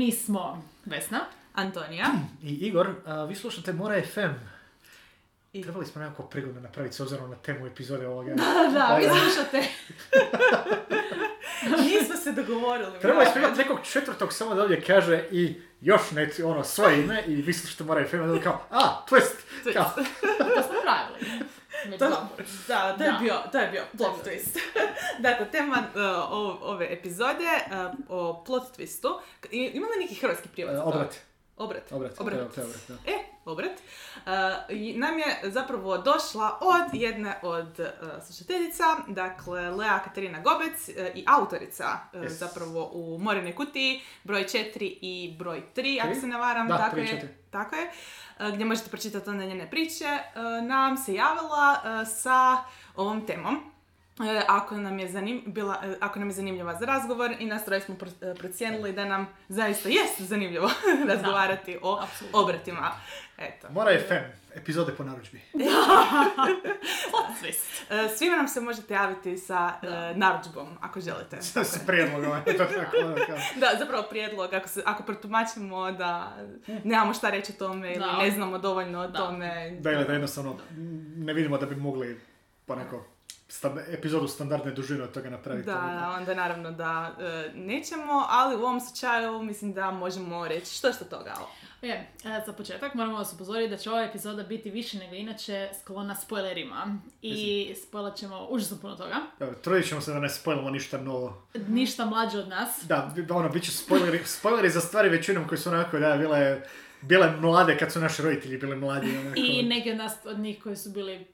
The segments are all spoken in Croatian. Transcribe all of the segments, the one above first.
Mi smo Vesna. Antonija. I Igor, a, vi slušate Mora FM. I- Trebali smo nekako prigodno napraviti s obzirom na temu epizode ovoga. Da, vi Ovoga. slušate. Nismo se dogovorili. Trebali smo imati nekog četvrtog samo da ovdje kaže i još net, ono, svoje ime i vi slušate Mora FM. onda kao, a, twist. Twist. Kao, To smo pravili. To, da, to je Da. bio, to je bio plot je twist. dakle, tema uh, ove epizode uh, o plot twistu. I- Ima li neki hrvatski prijevod? e, za to? obrat. Obrat. Obrat. Obrat. To je obrat, da. E, obrat. Uh, nam je zapravo došla od jedne od uh, slušateljica, dakle Lea Katarina Gobec uh, i autorica uh, Yes. zapravo u Morenoj kutiji, broj 4 i broj 3, ako se ne varam, Da, tako je. Tako je, uh, gdje možete pročitati onda njene priče, uh, nam se javila uh, sa ovom temom. E, Ako nam, je zanim, bila, e, ako nam je zanimljiva za razgovor i nas troje smo e, procijenili da nam zaista jest zanimljivo razgovarati o apsolutno. obratima. Eto. Mora FM, epizode po narudžbi. Svima nam se možete javiti sa Da. narudžbom, ako želite. S prijedlogom, eto tako, ono, kao. Da, zapravo prijedlog, ako, se, ako protumačimo da nemamo šta reći o tome ili Da. ne znamo dovoljno o Da. tome. Da, ili da jednostavno ne vidimo da bi mogli pa neko sta- epizodu standardne dužine od toga napraviti. Da, onda naravno da e, nećemo, ali u ovom slučaju mislim da možemo reći što što toga. Je, e, za početak moramo vas upozoriti da će ova epizoda biti više nego inače sklona spoilerima. I spoilat ćemo užasno puno toga. Dobro, trudit ćemo se da ne spojlimo ništa novo. Ništa mlađe od nas. Da, ono, bit će spoileri, spoileri za stvari većinom koji su onako, da, bile, bile mlade kad su naši roditelji bili mladi. Onako. I neki od nas od njih koji su bili...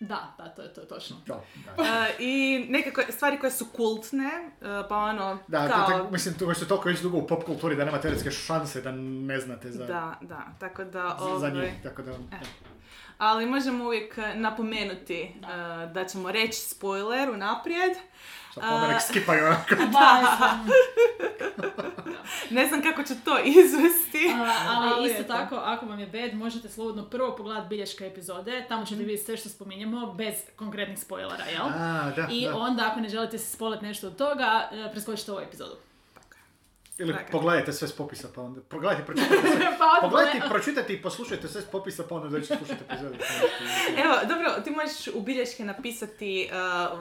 Da, da, to je, to je točno. Da, da. E, I neke koje- stvari koje su kultne, e, pa ono, Da, kao... to, tak- mislim, to su toliko već dugo u pop kulturi da nema teoretske šanse da ne znate za, Da, da, tako da... za, za ovaj, njih. Tako da, da. Ali možemo uvijek napomenuti e, da ćemo reći spoiler unaprijed. Sad nek skipaju onako. Da, Ne znam kako će to izvesti. ali, Ali isto tako, ako vam je bed, možete slobodno prvo pogledati bilješke epizode, tamo ćete vidjeti sve što spominjemo, bez konkretnih spoilera, jel? A, da, I da. onda, ako ne želite se spoilati nešto od toga, e, preskočite ovu epizodu. Ili Dakle. pogledajte sve s popisa pa onda, pogledajte, pročitajte sve. Pa onda Pogledajte, pogled- pročitajte i poslušajte sve s popisa pa onda dođete slušati epizode. Evo, dobro, ti možeš u bilješke napisati e,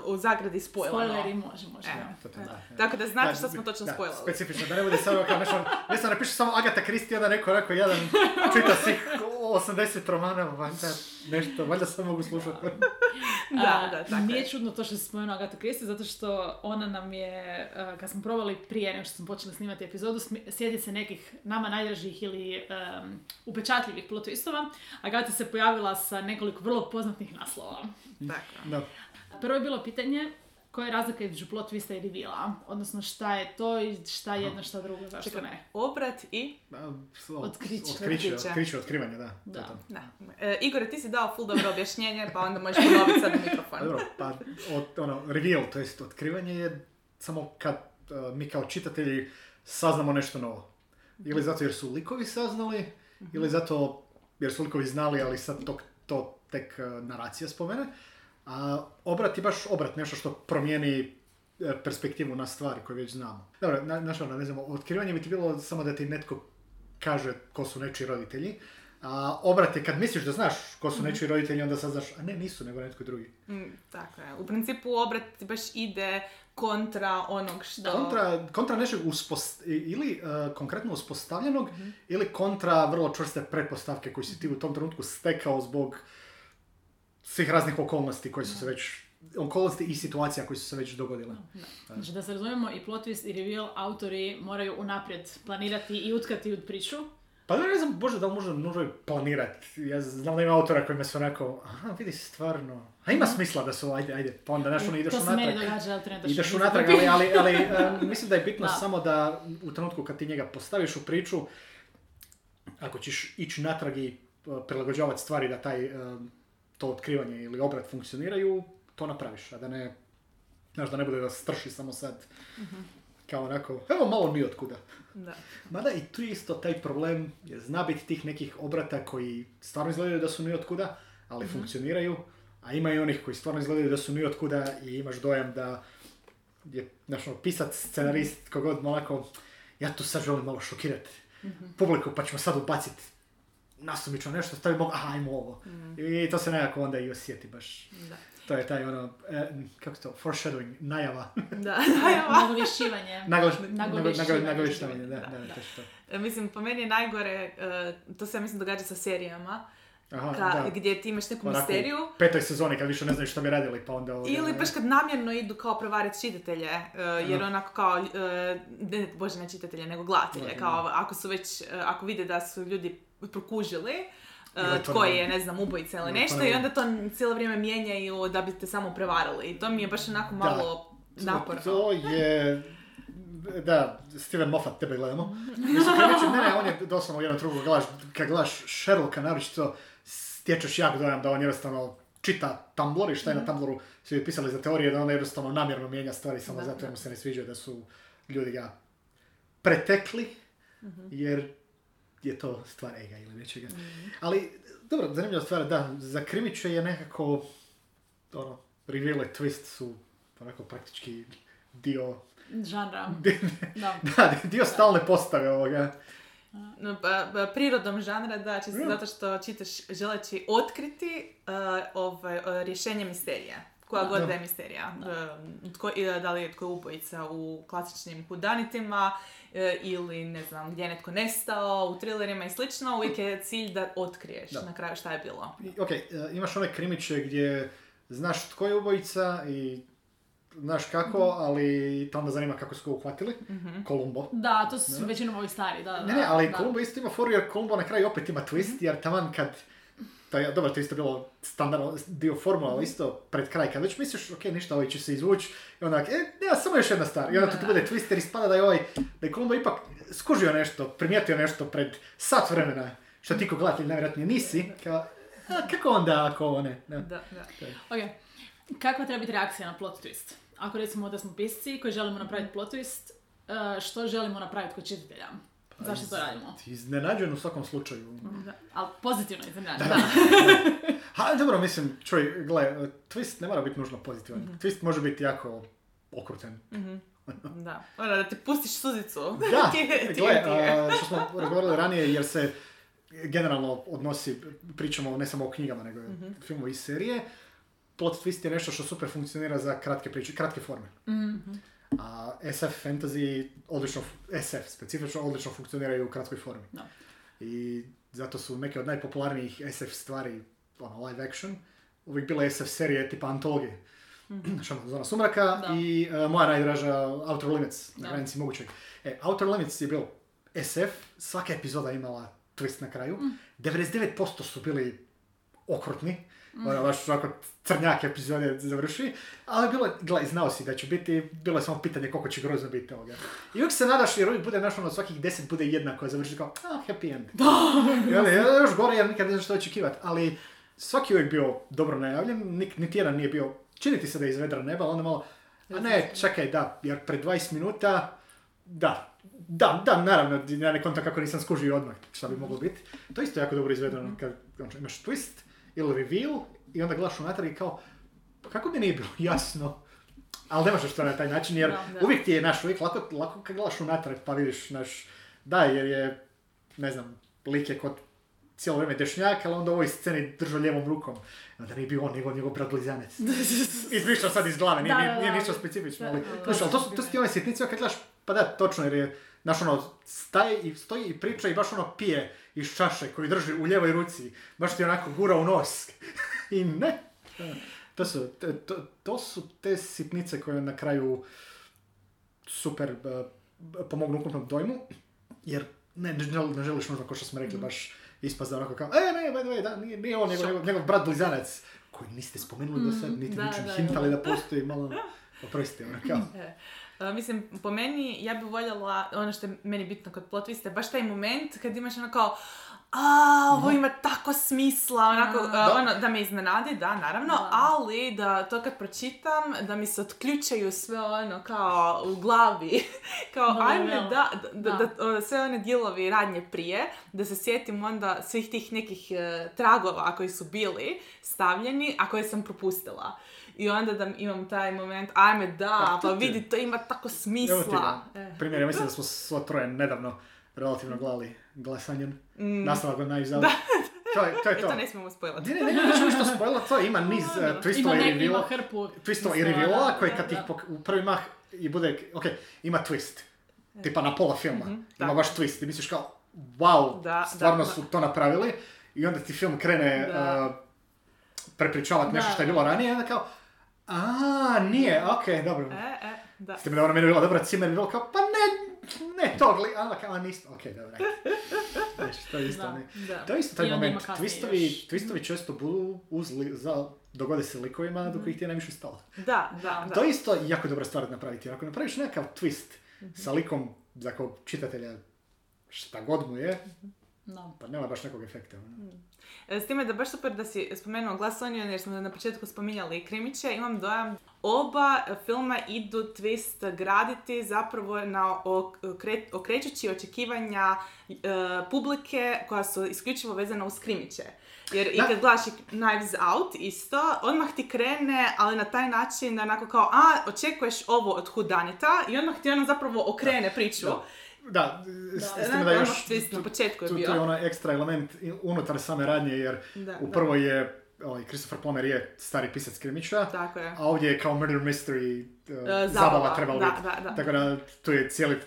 u zagradi spoiler. Spoileri može, može. E. da. To, to, da. Tako da znate Da, što smo točno da, spojlali. Specifično, da ne bude samo kao nešto, ne sam napiše samo Agata Christie, onda neko onako jedan čita svih 80 romana, valjda nešto, valjda sve mogu slušati. Da, da, tako Nije je. čudno to što se spomenuo Agatu Christie, zato što ona nam je, a, kad smo probali prije nego što smo počeli snimati epizodu, sjetiti se nekih nama najdražih ili em, upečatljivih plot twistova, Agata se pojavila sa nekoliko vrlo poznatih naslova. Tako. Da. Prvo je bilo pitanje koja je razlika između plot twista i reveala, odnosno šta je to i šta je jedno, šta drugo, zašto Čekaj, ne. obrat i... Otkriće. Otkriće, Otkriće. otkriće, otkrivanje, da. Da. To. Da. E, Igore, ti si dao full dobro objašnjenje, pa onda možeš ponoviti sad u mikrofon. Pa dobro, pa od, ono, reveal, to jest otkrivanje je samo kad uh, mi kao čitatelji saznamo nešto novo. Ili zato jer su likovi saznali, ili zato jer su likovi znali, ali sad to, to tek uh, naracija spomene. A obrat je baš obrat, nešto što promijeni e, perspektivu na stvari koje već znamo. Dobro, na, znaš ono, ne znam, otkrivanje bi ti bilo samo da ti netko kaže ko su nečiji roditelji, a obrat je kad misliš da znaš ko su nečiji roditelji, onda saznaš, a ne, nisu, nego netko drugi. Mm, tako je. U principu obrat baš ide kontra onog što... Kontra, kontra nečeg uspost, ili e, konkretno uspostavljenog, ili kontra vrlo čvrste pretpostavke koje si ti u tom trenutku stekao zbog svih raznih okolnosti koje su se već, okolnosti i situacija koje su se već dogodile. Znači da se razumijemo i plot twist i reveal autori moraju unaprijed planirati i utkati u priču. Pa ne znam, bože, da li možda nužno planirati. Ja znam da ima autora kojima su onako, aha, vidi stvarno, a ima smisla da su, ajde, ajde, pa onda, znaš, ono, ideš to se unatrag. meni događa, ali Ideš unatrag, ali, ali, ali e, mislim da je bitno Da. samo da u trenutku kad ti njega postaviš u priču, ako ćeš ići natrag i e, prilagođavati stvari da taj, e, to otkrivanje ili obrat funkcioniraju, to napraviš, a da ne, znaš, da ne bude da strši samo sad. Kao onako, evo malo ni otkuda. Da. Mada i tu je isto taj problem, jer zna biti tih nekih obrata koji stvarno izgledaju da su ni otkuda, ali funkcioniraju, a ima i onih koji stvarno izgledaju da su ni otkuda i imaš dojam da je, znaš, ono, pisac, scenarist, kogod onako, ja tu sad želim malo šokirati publiku, pa ćemo sad ubaciti nasumično nešto, stavimo, aha, ajmo ovo. I to se nekako onda i osjeti baš. Da. To je taj ono, e, kako se to, foreshadowing, najava. Da, Nagovješćivanje. Naglaš, Nagovješćivanje. nagovještavanje, da, da, Da, da, da. to. E, Mislim, po meni je najgore, e, to se ja mislim događa sa serijama, Aha, ka- da. gdje ti imaš neku Onako, misteriju. u petoj sezoni kad više ne znaju što bi radili, pa onda... ovoga, Ili baš kad namjerno idu kao prevariti čitatelje, e, jer onako kao, e, ne, bože ne čitatelje, nego gledatelje, Gledatelje, kao ako su već, e, ako vide da su ljudi prokužili, to tko je, ne znam, ubojica ili Ili to nešto ne- i onda to cijelo vrijeme mijenjaju da biste samo prevarili. I to mi je baš onako Da. malo naporno. To je... Da, Steven Moffat, tebe gledamo. Mislim, ne, ne, on je doslovno jedan drugo, gledaš, kad gledaš Sherlocka, naročito stječeš jak dojam da on jednostavno čita Tumblr i šta je na Tumblru svi pisali za teorije, da on jednostavno namjerno mijenja stvari samo Da, zato jer da. mu se ne sviđa da su ljudi ga pretekli, jer je to stvar ega ili nečega. Ali, dobro, zanimljiva stvar, da, za krimiće je nekako, ono, reveal twist su onako praktički dio, Žanra. Da. da, dio stalne postave ovoga. No, pa, pa, prirodom žanra, da, čisto Da. zato što čitaš želeći otkriti uh, ovaj, uh, rješenje misterija. Koja Da. god Da. da je misterija. Uh, tko, da li je tko ubojica u klasičnim hudanitima ili ne znam gdje je netko nestao u thrillerima i slično, uvijek je cilj da otkriješ Da. na kraju šta je bilo. I, ok, e, imaš one krimiće gdje znaš tko je ubojica i znaš kako, ali te onda zanima kako su ga uhvatili. Kolumbo. Da, to su većinom ovi stari, da, da. Ne, ne, ali da. Kolumbo isto ima foru jer Kolumbo na kraju opet ima twist, jer taman kad to je, dobro, to je isto bilo standardno dio formula, ali isto pred kraj, kad već misliš, ok, ništa, ovaj će se izvući, i onda, e, nema, samo još jedna stvar, i onda Da, tu bude twist jer ispada da je ovaj, da je Kolumbo ipak skužio nešto, primijetio nešto pred sat vremena, što ti ko gledatelj najvjerojatnije nisi, kao, a, kako onda ako ovo ne, ne. Da, da. Ok, kakva treba biti reakcija na plot twist? Ako recimo da smo pisci koji želimo napraviti plot twist, uh, što želimo napraviti kod čitatelja? Zašto to radimo? Iznenađen u svakom slučaju. da. Ali pozitivno iznenađen. Da. Ha, dobro, mislim, čuj, gle, twist ne mora biti nužno pozitivan. Twist može biti jako okrutan. Da. Ono, da ti pustiš suzicu. Da, Ti- ti- gle, ti- a, što smo govorili ranije, jer se generalno odnosi, pričamo ne samo o knjigama, nego i Mhm. filmovi i serije, plot twist je nešto što super funkcionira za kratke priče, kratke forme. Mhm. A SF fantasy odlično, SF specifično odlično funkcioniraju u kratkoj formi. Da. I zato su neke od najpopularnijih SF stvari, ono, live action, uvijek bile SF serije tipa antologije. Što ono, Zona sumraka Da. i e, moja najdraža Outer Limits, na Da. granici mogućeg. E, Outer Limits je bio SF, svaka epizoda imala twist na kraju. 99% su bili okrutni, ono, baš ovako crnjak epizode završi, ali bilo je, gle, znao si da će biti, bilo je samo pitanje koliko će grozno biti ovoga. I uvijek se nadaš jer uvijek bude naš ono svakih deset bude jedna koja završi kao, a, happy end. I onda je još gore jer nikad ne znaš što očekivati, ali svaki je uvijek bio dobro najavljen, nik, niti jedan nije bio, čini ti se da je iz vedra neba, onda malo, a ne, čekaj, da, jer pred 20 minuta, da, da, da, naravno, ja ne kontam kako nisam skužio odmah šta bi moglo biti. To je isto jako dobro izvedeno kad znači, imaš twist ili reveal i onda gledaš unatrag i kao, "Pa kako mi nije bilo jasno? Ali ne možeš to na taj način jer da. uvijek ti je naš, uvijek lako, lako kad gledaš unatrag pa vidiš naš, da, jer je, ne znam, lik je kod cijelo vrijeme dešnjak, ali onda u ovoj sceni držao lijevom rukom. Onda nije bio on, nego njegov brat blizanec. Izmišljao sad iz glave, nije, Da, nije, da, nije ništa specifično, Da, ali, da, da. znaš, ali to, su- to su ti one sitnice, kad gledaš, pa da, točno, jer je, znaš, ono, staje i stoji i priča i baš ono pije iz čaše koju drži u ljevoj ruci, baš ti onako gura u nos. I ne. To su, to, to, su te sitnice koje na kraju super uh, pomognu ukupnom dojmu, jer ne, ne, žel- ne želiš možda, kao što smo Mhm. rekli, baš ispast da onako kao, e, ne, by the way, da, nije, nije on, nego njegov, brat blizanac, koji niste spomenuli do sad, niti da, da, hintali da. postoji, malo, oprostite, ono kao. Mislim, po meni, ja bi voljela, ono što je meni bitno kod plot twista, baš taj moment kad imaš ono kao, a, ovo ima tako smisla, onako, Da. ono, da me iznenadi, da, naravno, Da. ali da to kad pročitam, da mi se otključaju sve ono, kao, u glavi, kao, Da, ajme, da. da, da, Da. da, o, sve one dijelovi radnje prije, da se sjetim onda svih tih nekih e, tragova koji su bili stavljeni, a koje sam propustila. I onda da imam taj moment, ajme da, Pa pa vidi, to ima tako smisla. E. Primjer, ja mislim da smo svo troje nedavno relativno gledali glasanjem. Mm. Nastavak Knives Out. To je to. Je E, to. to ne smijemo spojlati. Ne, ne, ne, neću ništa spojlat, to ima niz uh, Ima twistova i ima hrpu. Twistova i reveala da, koji da, kad ih da. u prvi mah i bude, ok, ima twist. Tipa na pola filma. Ima tako. baš twist. I misliš kao, wow, Da, stvarno da, su to napravili. I onda ti film krene Da. uh, prepričavati nešto Da, što je da. bilo ranije. I onda kao, a nije, ok, dobro. E, e, da. S tim da ona meni bila dobra cimer, bilo kao, pa ne, ne to, gli, a, kao, a niste, ok, dobro. Znaš, to je isto, Da. ne. Da. To je isto taj I moment. Twistovi, još. twistovi često budu uz li, za, dogode se likovima Mhm. do kojih ti je najviše stalo. Da, da, da. To je isto jako dobra stvar da napraviti. Jer ako napraviš nekakav twist Mhm. sa likom za kog čitatelja šta god mu je, Da. pa nema baš nekog efekta. ono. E, S time da baš super da si spomenuo Glass Onion jer smo na početku spominjali krimiće, imam dojam oba filma idu twist graditi zapravo na okre, okrećući očekivanja e, publike koja su isključivo vezana uz krimiće. Jer i Da. kad gledaš i Knives Out isto, odmah ti krene, ali na taj način da onako kao, a, očekuješ ovo od hudanita i odmah ti ono zapravo okrene priču. Da. Da, s, s time da još odmah twist na početku je tu, tu je onaj ekstra element unutar same radnje, jer Da, u da. prvoj je, ovaj, Christopher Plummer je stari pisac krimića, Tako je. a ovdje je kao murder mystery uh, zabava, zabava trebalo da, biti. da, da. Tako da tu je cijeli,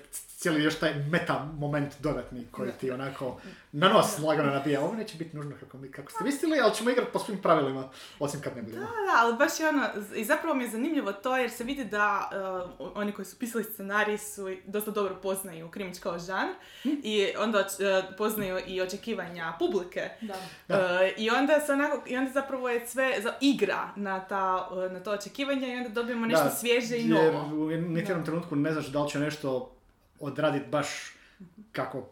cijeli još taj meta moment dodatni koji ti onako na nos lagano nabija. Ovo neće biti nužno kako, mi, kako ste mislili, ali ćemo igrati po svim pravilima, osim kad ne budemo. Da, da, ali baš je ono, i zapravo mi je zanimljivo to jer se vidi da uh, oni koji su pisali scenarij su dosta dobro poznaju krimić kao žan i onda uh, poznaju i očekivanja publike. Da. Da. Uh, I onda se onako, i onda zapravo je sve za igra na, ta, uh, na to očekivanje i onda dobijemo nešto Da, svježe i jer novo. u niti jednom trenutku ne znaš da li će nešto odraditi baš kako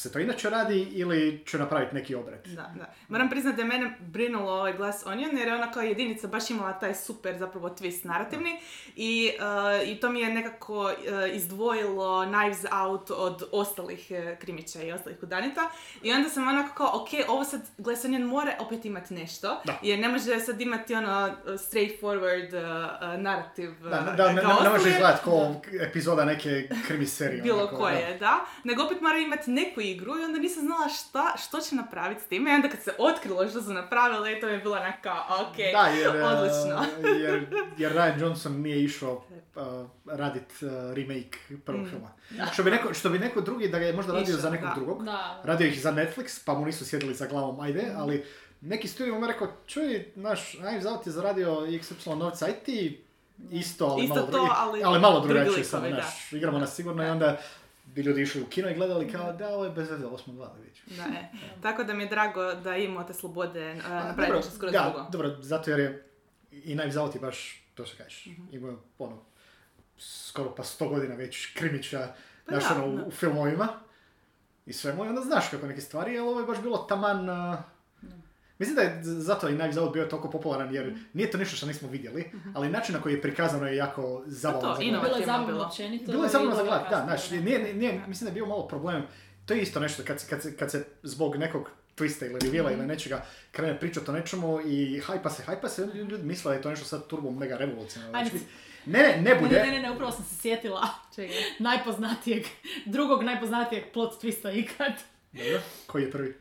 se to inače radi ili će napraviti neki obret. Da, da. Moram priznati da je mene brinulo ovaj Glass Onion jer je ona kao jedinica baš imala taj super zapravo twist narativni i, uh, i to mi je nekako uh, izdvojilo Knives Out od ostalih uh, krimića i ostalih udanita i onda sam onako kao ok, ovo sad Glass Onion mora opet imati nešto Da. jer ne može sad imati ono straightforward uh, uh, narativ Da, da, ne, ne, ne može izgledati kao epizoda neke krimi serije. bilo onako, koje, da. Nego opet mora imati neku igru i onda nisam znala šta, što će napraviti s time. I onda kad se otkrilo što su napravili, to mi je bilo onako, ok, Da, jer, uh, odlično. jer, jer Ryan Johnson nije išao uh, radit uh, remake prvog filma. Što bi, neko, što bi neko drugi da ga je možda radio Išao, za nekog da. drugog. Da. Radio ih za Netflix, pa mu nisu sjedili za glavom, ajde, ali neki studio mu rekao, čuj, naš Knives Out je zaradio XY novca, aj ti isto, ali Isto malo, to, drugi- ali ali malo drugačije, da. naš, igramo na sigurno i onda bi ljudi išli u kino i gledali kao, da, ovo je bez veze, ovo smo gledali već. Da, e. Tako da mi je drago da imamo te slobode uh, Pa, napraviti nešto skroz da, drugo. dobro, zato jer je i Knives Out je baš, to što kažeš, Mhm. ima ono, skoro pa sto godina već krimića, Pa znaš, ono, u- u filmovima i svemu i onda znaš kako neke stvari, ali ovo je baš bilo taman, uh, Mislim da je zato i Knives Out bio toliko popularan jer nije to ništa što nismo vidjeli, ali način na koji je prikazano je jako zabavno to, inovativno. gledat. Bilo je zabavno bilo. općenito. Bilo je zabavno za dobro gledat, da, znaš, nije, nije, nije- mislim da je bio malo problem, to je isto nešto kad, se- kad, se, kad se zbog nekog twista ili reveala ili nečega krene pričati o nečemu i hajpa se, hajpa se, ljudi misle da je to nešto sad turbo mega revolucionarno. Ajde. Znači, Ne, ne, ne Ne, bude. ne, ne, ne, upravo sam se sjetila Čekaj. najpoznatijeg, drugog najpoznatijeg plot twista ikad. Dobro, koji je prvi?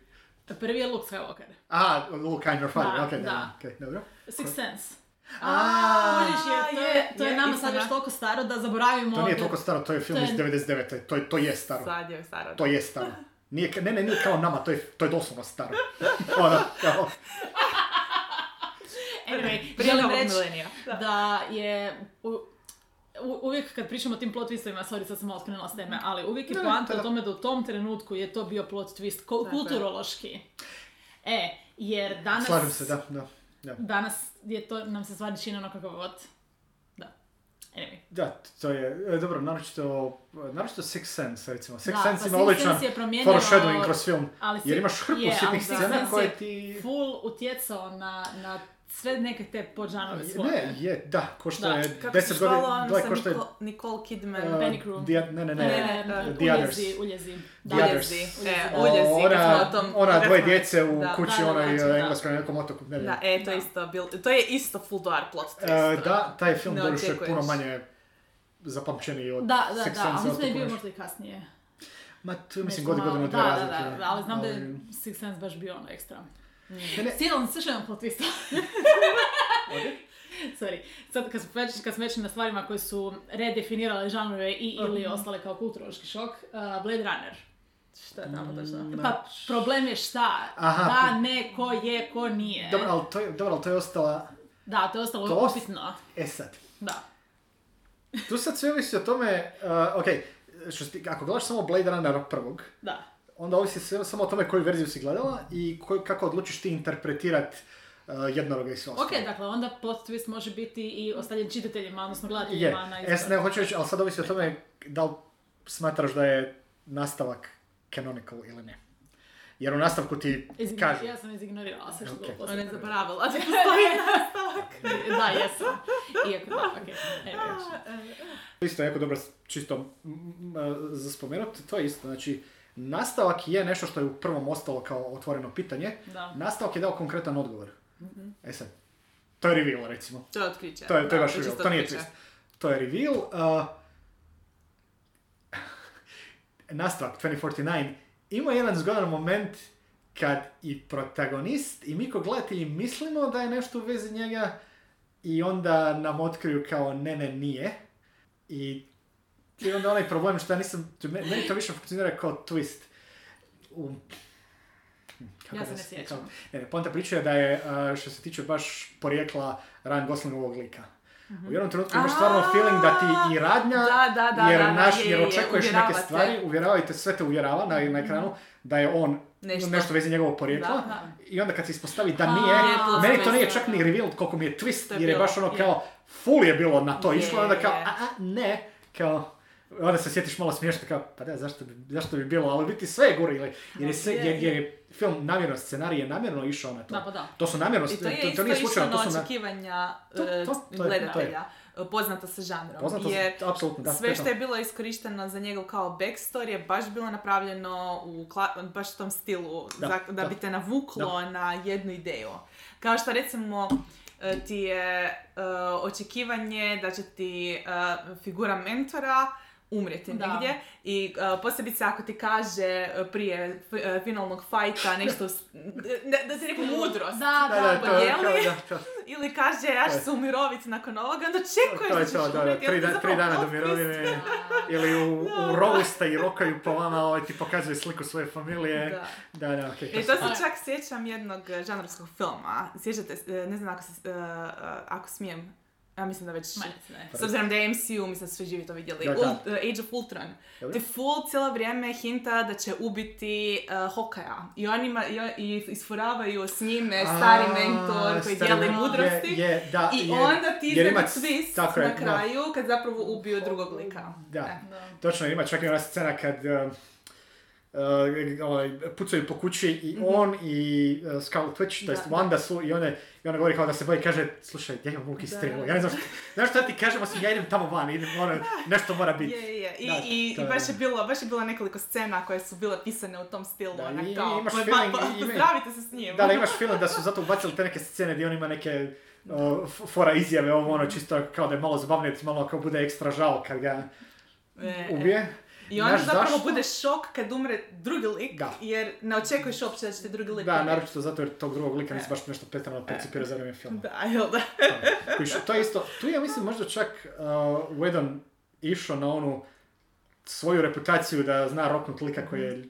Prvi je Luke Skywalker. Aha, Luke Kind of Fire, Da, ok, da, da. ok, dobro. Sixth Sense. A, to je, to je je, nama sad još toliko staro da zaboravimo... to nije toliko staro, to je film iz 99. To, je- to je staro. Sad je staro. To je staro. Nije, ne, ne, nije kao nama, to je, to je doslovno staro. ono, kao, Anyway, želim reći da je... U, u- uvijek kad pričamo o tim plot twistovima, sorry sad sam malo skrenula s teme, ali uvijek je poanta o tome da u tom trenutku je to bio plot twist ko- Tako je. kulturološki. E, jer danas... slažem se, da, da. Da, Danas je to, nam se stvari čini ono kakav god. Da. Anyway. da to je, e, dobro, naročito, naročito Six Sense, recimo. Six Da, Sense pa ima odličan foreshadowing kroz film. Ali Jer si- imaš hrpu je, sitnih scena koje je ti... full utjecao na, na sve neke te podžanove svoje. Ne, je, da, ko što Da. je Kako deset se godina, ono gledaj sa ko što je... Nicole, Nicole Kidman? uh, Penny Crew. the- ne, ne, ne, Ne, ne, The uljezi, Others. uljezi. The Da. Others. Uljezi. Uljezi, E, da. uljezi. kad smo ona, o tom- ona dvoje djece u da. kući, Da, da, onoj da, uh, da. engleskoj na nekom otoku, ne Da, e, to je Da. isto bil, to je isto full dobar plot twist. E, da, taj film Ne doduše očekuješ. puno manje zapamćeniji od Da, da, da, Sense, a mislim da je bio možda i kasnije. Ma, tu mislim Nešto godinu, malo- godinu, da, da, razlike. da, ali znam da je Six Sense baš bio ono ekstra. Stilan, slušaj vam plot twista. Sorry. Sad kad smo već, kad smo već na stvarima koje su redefinirale žanrove i ili ostale kao kulturološki šok, uh, Blade Runner. Šta je tamo točno? Mm, Pa problem je šta? Aha. Da, ne, ko je, ko nije. Dobro, ali to je, dobro, ali to je ostala... Da, to je ostalo To upitno. E sad, Da. tu sad sve ovisi o tome, uh, ok, što ako gledaš samo Blade Runnera prvog, Da. Onda ovisi sve samo o tome koju verziju si gledala i koju- kako odlučiš ti interpretirat uh, jednoroga i sve ostalo. Ok, dakle, onda plot twist može biti i ostavljen čitateljima, odnosno Je, gledateljima na es, izbor. ne, hoću reći, ali sad ovisi o tome da li smatraš da je nastavak canonical ili ne. Jer u nastavku ti kaže... Ja sam izignorirala sve što Ok. bilo Ona je zaboravila da postoji nastavak. Da, jesam. Iako da, okej. Anyways. Isto jako dobro, čisto m, m, za spomenuti, to je isto, znači, nastavak je nešto što je u prvom ostalo kao otvoreno pitanje, Da. nastavak je dao konkretan odgovor. E sad, to je reveal, recimo. To je otkriće. To je, to je Da, baš reveal, to nije twist. To je reveal. Uh, nastavak 2049 ima jedan zgodan moment kad i protagonist i mi ko gledatelji mislimo da je nešto u vezi njega i onda nam otkriju kao ne, ne, nije. I i onda onaj problem što ja nisam, meni to više funkcionira kao twist. U, kako Ja se ne sjećam. ne, ne, poanta priče je da je, što se tiče baš porijekla Ryan Goslingovog lika. U jednom trenutku imaš stvarno feeling da ti i radnja, Da, da, da, jer, naš, je, jer je, očekuješ neke stvari, uvjeravaju te, sve te uvjerava na, na ekranu, da je on Nešto. nešto, vezi njegovog porijekla. I onda kad se ispostavi da nije, meni to nije čak ni reveal koliko mi je twist, jer je baš ono kao, full je bilo na to išlo, onda kao, a, a, ne, kao, onda se sjetiš malo smiješno kao, pa da, zašto bi, zašto bi bilo, ali biti sve je ili, jer je, sve, Je, jer, jer je film namjerno, scenarij je namjerno išao na to. Da, pa da. To su namjerno, I to je to, to nije slučajno, to su na... očekivanja To- to- to je- gledatelja, e, poznata sa žanrom. Poznato, jer apsolutno, da. sve to što to. je bilo iskorišteno za njegov kao backstory je baš bilo napravljeno u kla- baš tom stilu, Da, za- da, da. bi te navuklo na jednu ideju. Kao što recimo e, ti je e, očekivanje da će ti e, figura mentora umrijeti Da. negdje i e, posebice ako ti kaže e, prije f- e, finalnog fajta nešto, s- da, da ti neku mudrost Da, Da, da, podijeli. da, to. ili kaže ja ću se umiroviti nakon ovoga, onda čekuješ To je da to, ćeš da, da, umrijeti, tri, da, tri dana do mirovine. Ili u, u roasta i rokaju po vama, ovaj ti pokazuje sliku svoje familije. Da. Da, da, okej. I to to se čak sjećam jednog žanrovskog filma. Sjećate, se, ne znam ako, se, e, ako smijem, ja mislim da već... Ma, ne. S obzirom da je MCU, mislim da su svi živi to vidjeli. Da, da. Ult- e, Age of Ultron. Dobro. Te full cijelo vrijeme hinta da će ubiti uh, Hokaja. I oni ima, i, isfuravaju s njime stari A, mentor koji stari dijeli mudrosti. Je, je, da, I jer- onda ti ima- twist tako je, na da. kraju kad zapravo ubiju drugog lika. Da. E. Da. Točno, ima čak i ona scena kad uh, uh, ovaj, pucaju po kući i on i uh, Scarlet Witch, to jest. Da, Wanda su i, one, i ona govori kao da se boji, kaže, slušaj, ja imam luk i strelu, ja ne znam što, znaš što ja ti kažem, osim ja idem tamo van, idem, ono, nešto mora biti. Je, je, je. I, Da, i, to i baš je bilo, baš je bilo nekoliko scena koje su bile pisane u tom stilu. Da, onak i- kao, imaš pa- feeling, pa- ima- pozdravite se s njim. Da, da imaš film da su zato ubacili te neke scene gdje on ima neke uh, fora izjave, ovo ono, čisto kao da je malo zabavnije, malo kao bude ekstra žal kad ga E, e. I onda Znaš zapravo zašto? bude šok kad umre drugi lik, Da. jer ne očekuješ uopće da će drugi lik Da, ubiti. naročito zato jer tog drugog lika nisi E. baš nešto pretjerano percipira za vrijeme filma. Da, jel da? Kužiš, to je isto, tu je mislim možda čak uh, Whedon išao na onu svoju reputaciju da zna roknut lika koji je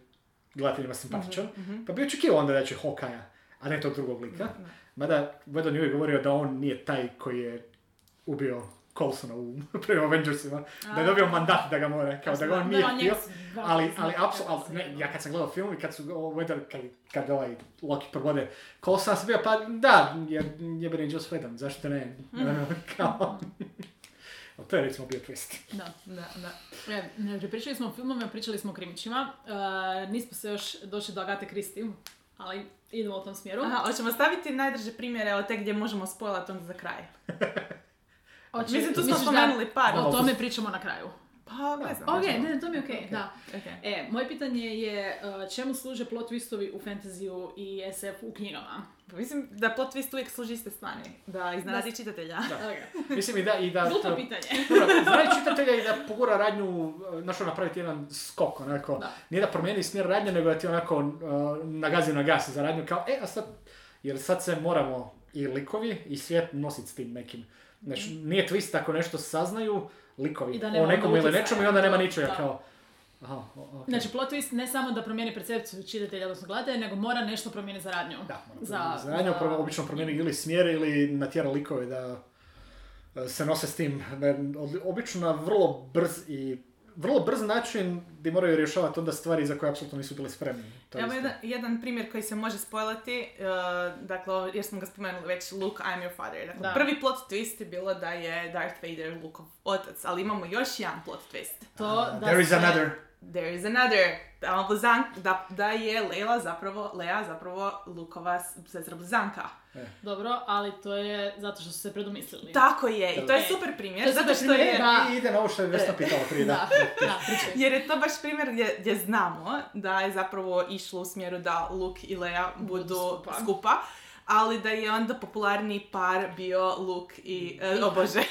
gledateljima simpatičan, pa bi očekivao onda da će Hawkeye, a ne tog drugog lika. Mada Whedon je uvijek govorio da on nije taj koji je ubio Coulsona u prvim Avengersima, da je dobio mandat da ga mora, kao da ga on nije htio. Ali, ali, apsolutno, ne, ja kad sam gledao film i kad su Whedon, kad, kad ovaj Loki probode Coulsona sam bio, pa da, jer jebeni Joss Whedon, zašto ne? kao, Ali to je recimo bio twist. Da. Da, da. E, znači, pričali smo o filmovima, pričali smo o krimićima. E, nismo se još došli do Agate Christie, ali idemo u tom smjeru. Aha, hoćemo staviti najdrže primjere od te gdje možemo spojlat onda za kraj. Hoće- Mislim, tu smo da spomenuli par. O tome pričamo na kraju. Pa, ne znam. Ok, ne, to mi je okej, da. Ok. E, moje pitanje je uh, čemu služe plot twistovi u fantaziju i SF u knjigama? Pa mislim da plot twist uvijek služi iste stvari. Da iznenadi čitatelja. Ok. Mislim i da, i da Glupo pitanje. Znaju čitatelja i da pogura radnju, našao napraviti jedan skok, onako, Da. nije da promijeni smjer radnje, nego da ti onako uh, nagazi na gas za radnju, kao, e, a sad, jer sad se moramo i likovi i svijet nositi s tim nekim. Znači, nije twist ako nešto saznaju likovi da o nekom ili nečemu i onda nema Da, ničega, da. kao, aha, o- ok. Znači, plot twist ne samo da promijeni percepciju čitatelja, odnosno gledatelja, nego mora nešto promijeniti za radnju. Da, mora za, za radnju, pro- obično promijeni ili smjer ili natjera likove da e, se nose s tim. Obično na vrlo brz i vrlo brz način gdje moraju rješavati onda stvari za koje apsolutno nisu bili spremni. To je Evo jedan, jedan primjer koji se može spojlati, uh, dakle, jer smo ga spomenuli već, Luke, I'm your father. Dakle, Da. prvi plot twist je bilo da je Darth Vader Lukeov otac, ali imamo još jedan plot twist. To da There is se- another. There is another. Blizan, da, da je Leila zapravo, Lea zapravo Lukova sestra blizanka. Dobro, ali to je zato što su se predomislili. Tako je, i to je E, super primjer, to je zato super što primjer, je... da. I ide na ovo što je Vesna pitala prije, da. Da, da. Jer je to baš primjer gdje, gdje znamo da je zapravo išlo u smjeru da Luke i Leia budu Budu skupa. skupa. Ali da je onda popularniji par bio Luke i... e, o bože.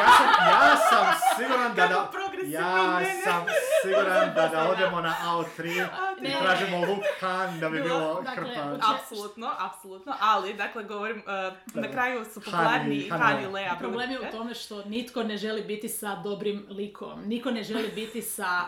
Ja sam, ja sam siguran da, da ja sam siguran da, da odemo na AO3 i Ne. tražimo Luke Han da bi bilo Dakle, hrpa. Apsolutno, apsolutno, ali dakle govorim, e, na kraju su popularni Han i Han i. Leia. Problem je u tome što nitko ne želi biti sa dobrim likom. Niko ne želi biti sa,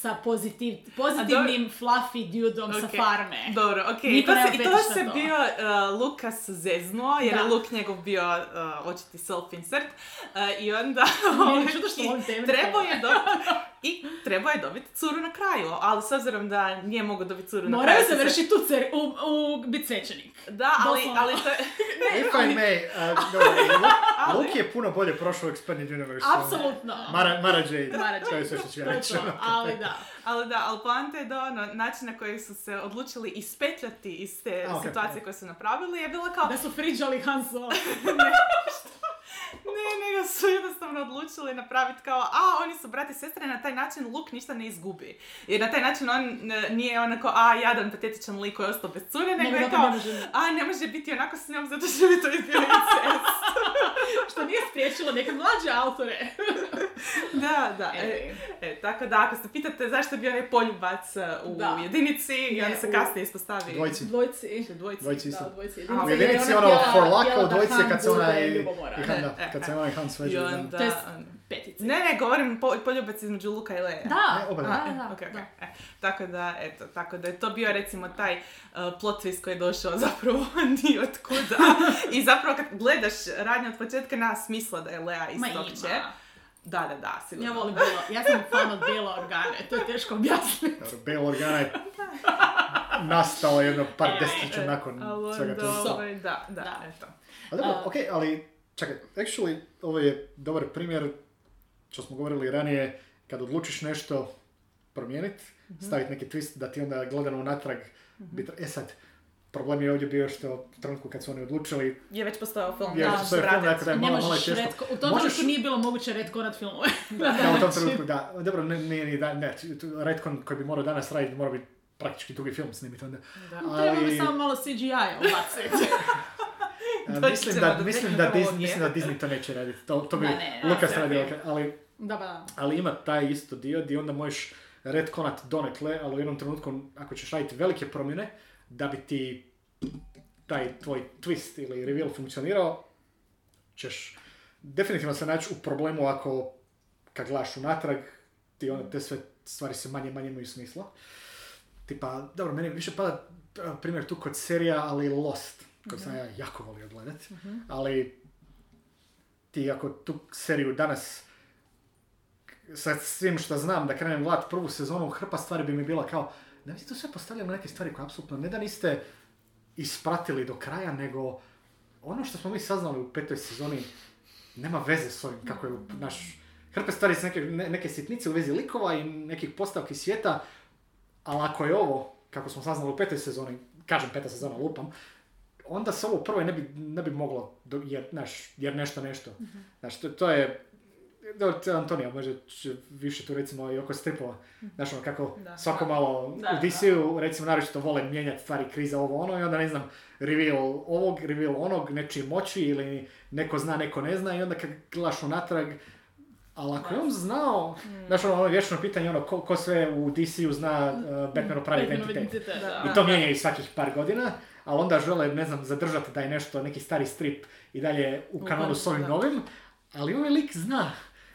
sa pozitiv, pozitivnim fluffy dudom sa Ok, farme. Dobro, ok. I to, se, i to se to. bio uh, Lukas zeznuo, jer Da. je Luke njegov bio uh, očiti self-insert. uh, I onda... Volim teme trebao je dobiti... I trebao je dobiti curu na kraju, ali s obzirom da nije mogao dobiti curu na Moraju kraju... se su vršiti u, cer, u, u bit svećenik. Da, ali, ali to je... If I may, uh, Luke je puno bolje prošao u Expanded Universe. Apsolutno. Mara, Mara Jade. Mara Jade. To je sve što ću ja reći. ali da. Ali da, ali poanta je da ono, način na koji su se odlučili ispetljati iz te A, ok. situacije koje su napravili je bilo kao, Da su friđali Han Solo. Ne, nego su jednostavno odlučili napraviti kao, a oni su brati i sestre, na taj način Luke ništa ne izgubi. Jer na taj način on nije onako, a jadan patetičan lik koji je ostao bez cure, nego je kao, ne može- a ne može biti onako s njom zato što bi to izbio incest. Što nije spriječilo neke mlađe autore. da, da. E, E, tako da, ako se pitate zašto je bio onaj poljubac e, u Da. jedinici, i Ne, onda se u- kasnije ispostavi. Dvojci. Dvojci. Dvojci. Dvojci isto. Da, dvojci. A, u jedinici ona ono for luck, u Han kad se ona i, da, E, kad se e. ona i Han sveđu. I da. onda... To petici. Ne, ne, govorim po, poljubac između Luka i Leje. Da, Ne, oba da, da. da, da. Ok, ok. E, tako da, eto, tako da je to bio recimo taj uh, plot twist koji je došao zapravo ni od kuda. I zapravo kad gledaš radnje od početka nema smisla da je Lea iz tog će. Da, da, da, sigurno. Ja volim bilo, ja sam fan od bijela organe, to je teško objasniti. Dobro, Bail Organa je nastao jedno par E, desetljeća E, nakon ali svega toga. ovaj, da, da, Da. eto. A dobro, A- ok, ali čekaj, actually, ovo je dobar primjer, što smo govorili ranije, kad odlučiš nešto promijeniti, Mhm. staviti neki twist da ti onda gledano unatrag, biti, e sad, problem je ovdje bio što u trenutku kad su oni odlučili, Je već postojao film. je Da, što je film, dakle da je Ne malo, malo je teško. retko, u tom Možeš- trenutku nije bilo moguće retkonat filmove. Da, u tom trenutku, da. Dobro, ne, nije ni da, ne, Redcon koji bi morao danas raditi, mora biti praktički drugi film snimiti onda. Da. Treba bi samo malo CGI ubaciti. Doći mislim da, mislim, da. Disney, mislim da Disney to neće raditi. To, to bi Da, ne, ne, Lucas radio, ali, Da, da. ali ima taj isto dio gdje onda možeš retconat donekle, ali u jednom trenutku ako ćeš raditi velike promjene, da bi ti taj tvoj twist ili reveal funkcionirao, ćeš definitivno se naći u problemu ako kad gledaš unatrag, ti onda te sve stvari se manje manje imaju smisla. Tipa, dobro, meni više pada primjer tu kod serija, ali Lost, kod sam ja jako volio gledat, ali ti ako tu seriju danas sa svim što znam da krenem gledat prvu sezonu, hrpa stvari bi mi bila kao, da tu sve postavljali neke stvari koje apsolutno ne da niste ispratili do kraja, nego ono što smo mi saznali u petoj sezoni nema veze s ovim kako je naš hrpe stvari s neke, ne- neke sitnice u vezi likova i nekih postavki svijeta, ali ako je ovo, kako smo saznali u petoj sezoni, kažem peta sezona, lupam, onda se ovo u prvoj ne bi, ne bi moglo, do- jer, znaš, jer nešto nešto. Znaš, to, to je, dobro, Antonija, može će više tu recimo i oko stripova. Znaš ono kako Da. svako malo Da, u DC-u recimo naročito vole mijenjati stvari, kriza ovo ono i onda ne znam, reveal ovog, reveal onog, nečije moći ili neko zna, neko ne zna i onda kad gledaš unatrag, ali ako je on znao, znaš ono, ono vječno pitanje ono, ko, ko sve u DC-u zna uh, Batmanov pravi identitet. I to mijenjaju svakih par godina, ali onda žele, ne znam, zadržati da je nešto, neki stari strip i dalje u kanonu s ovim novim, ali ovaj lik zna.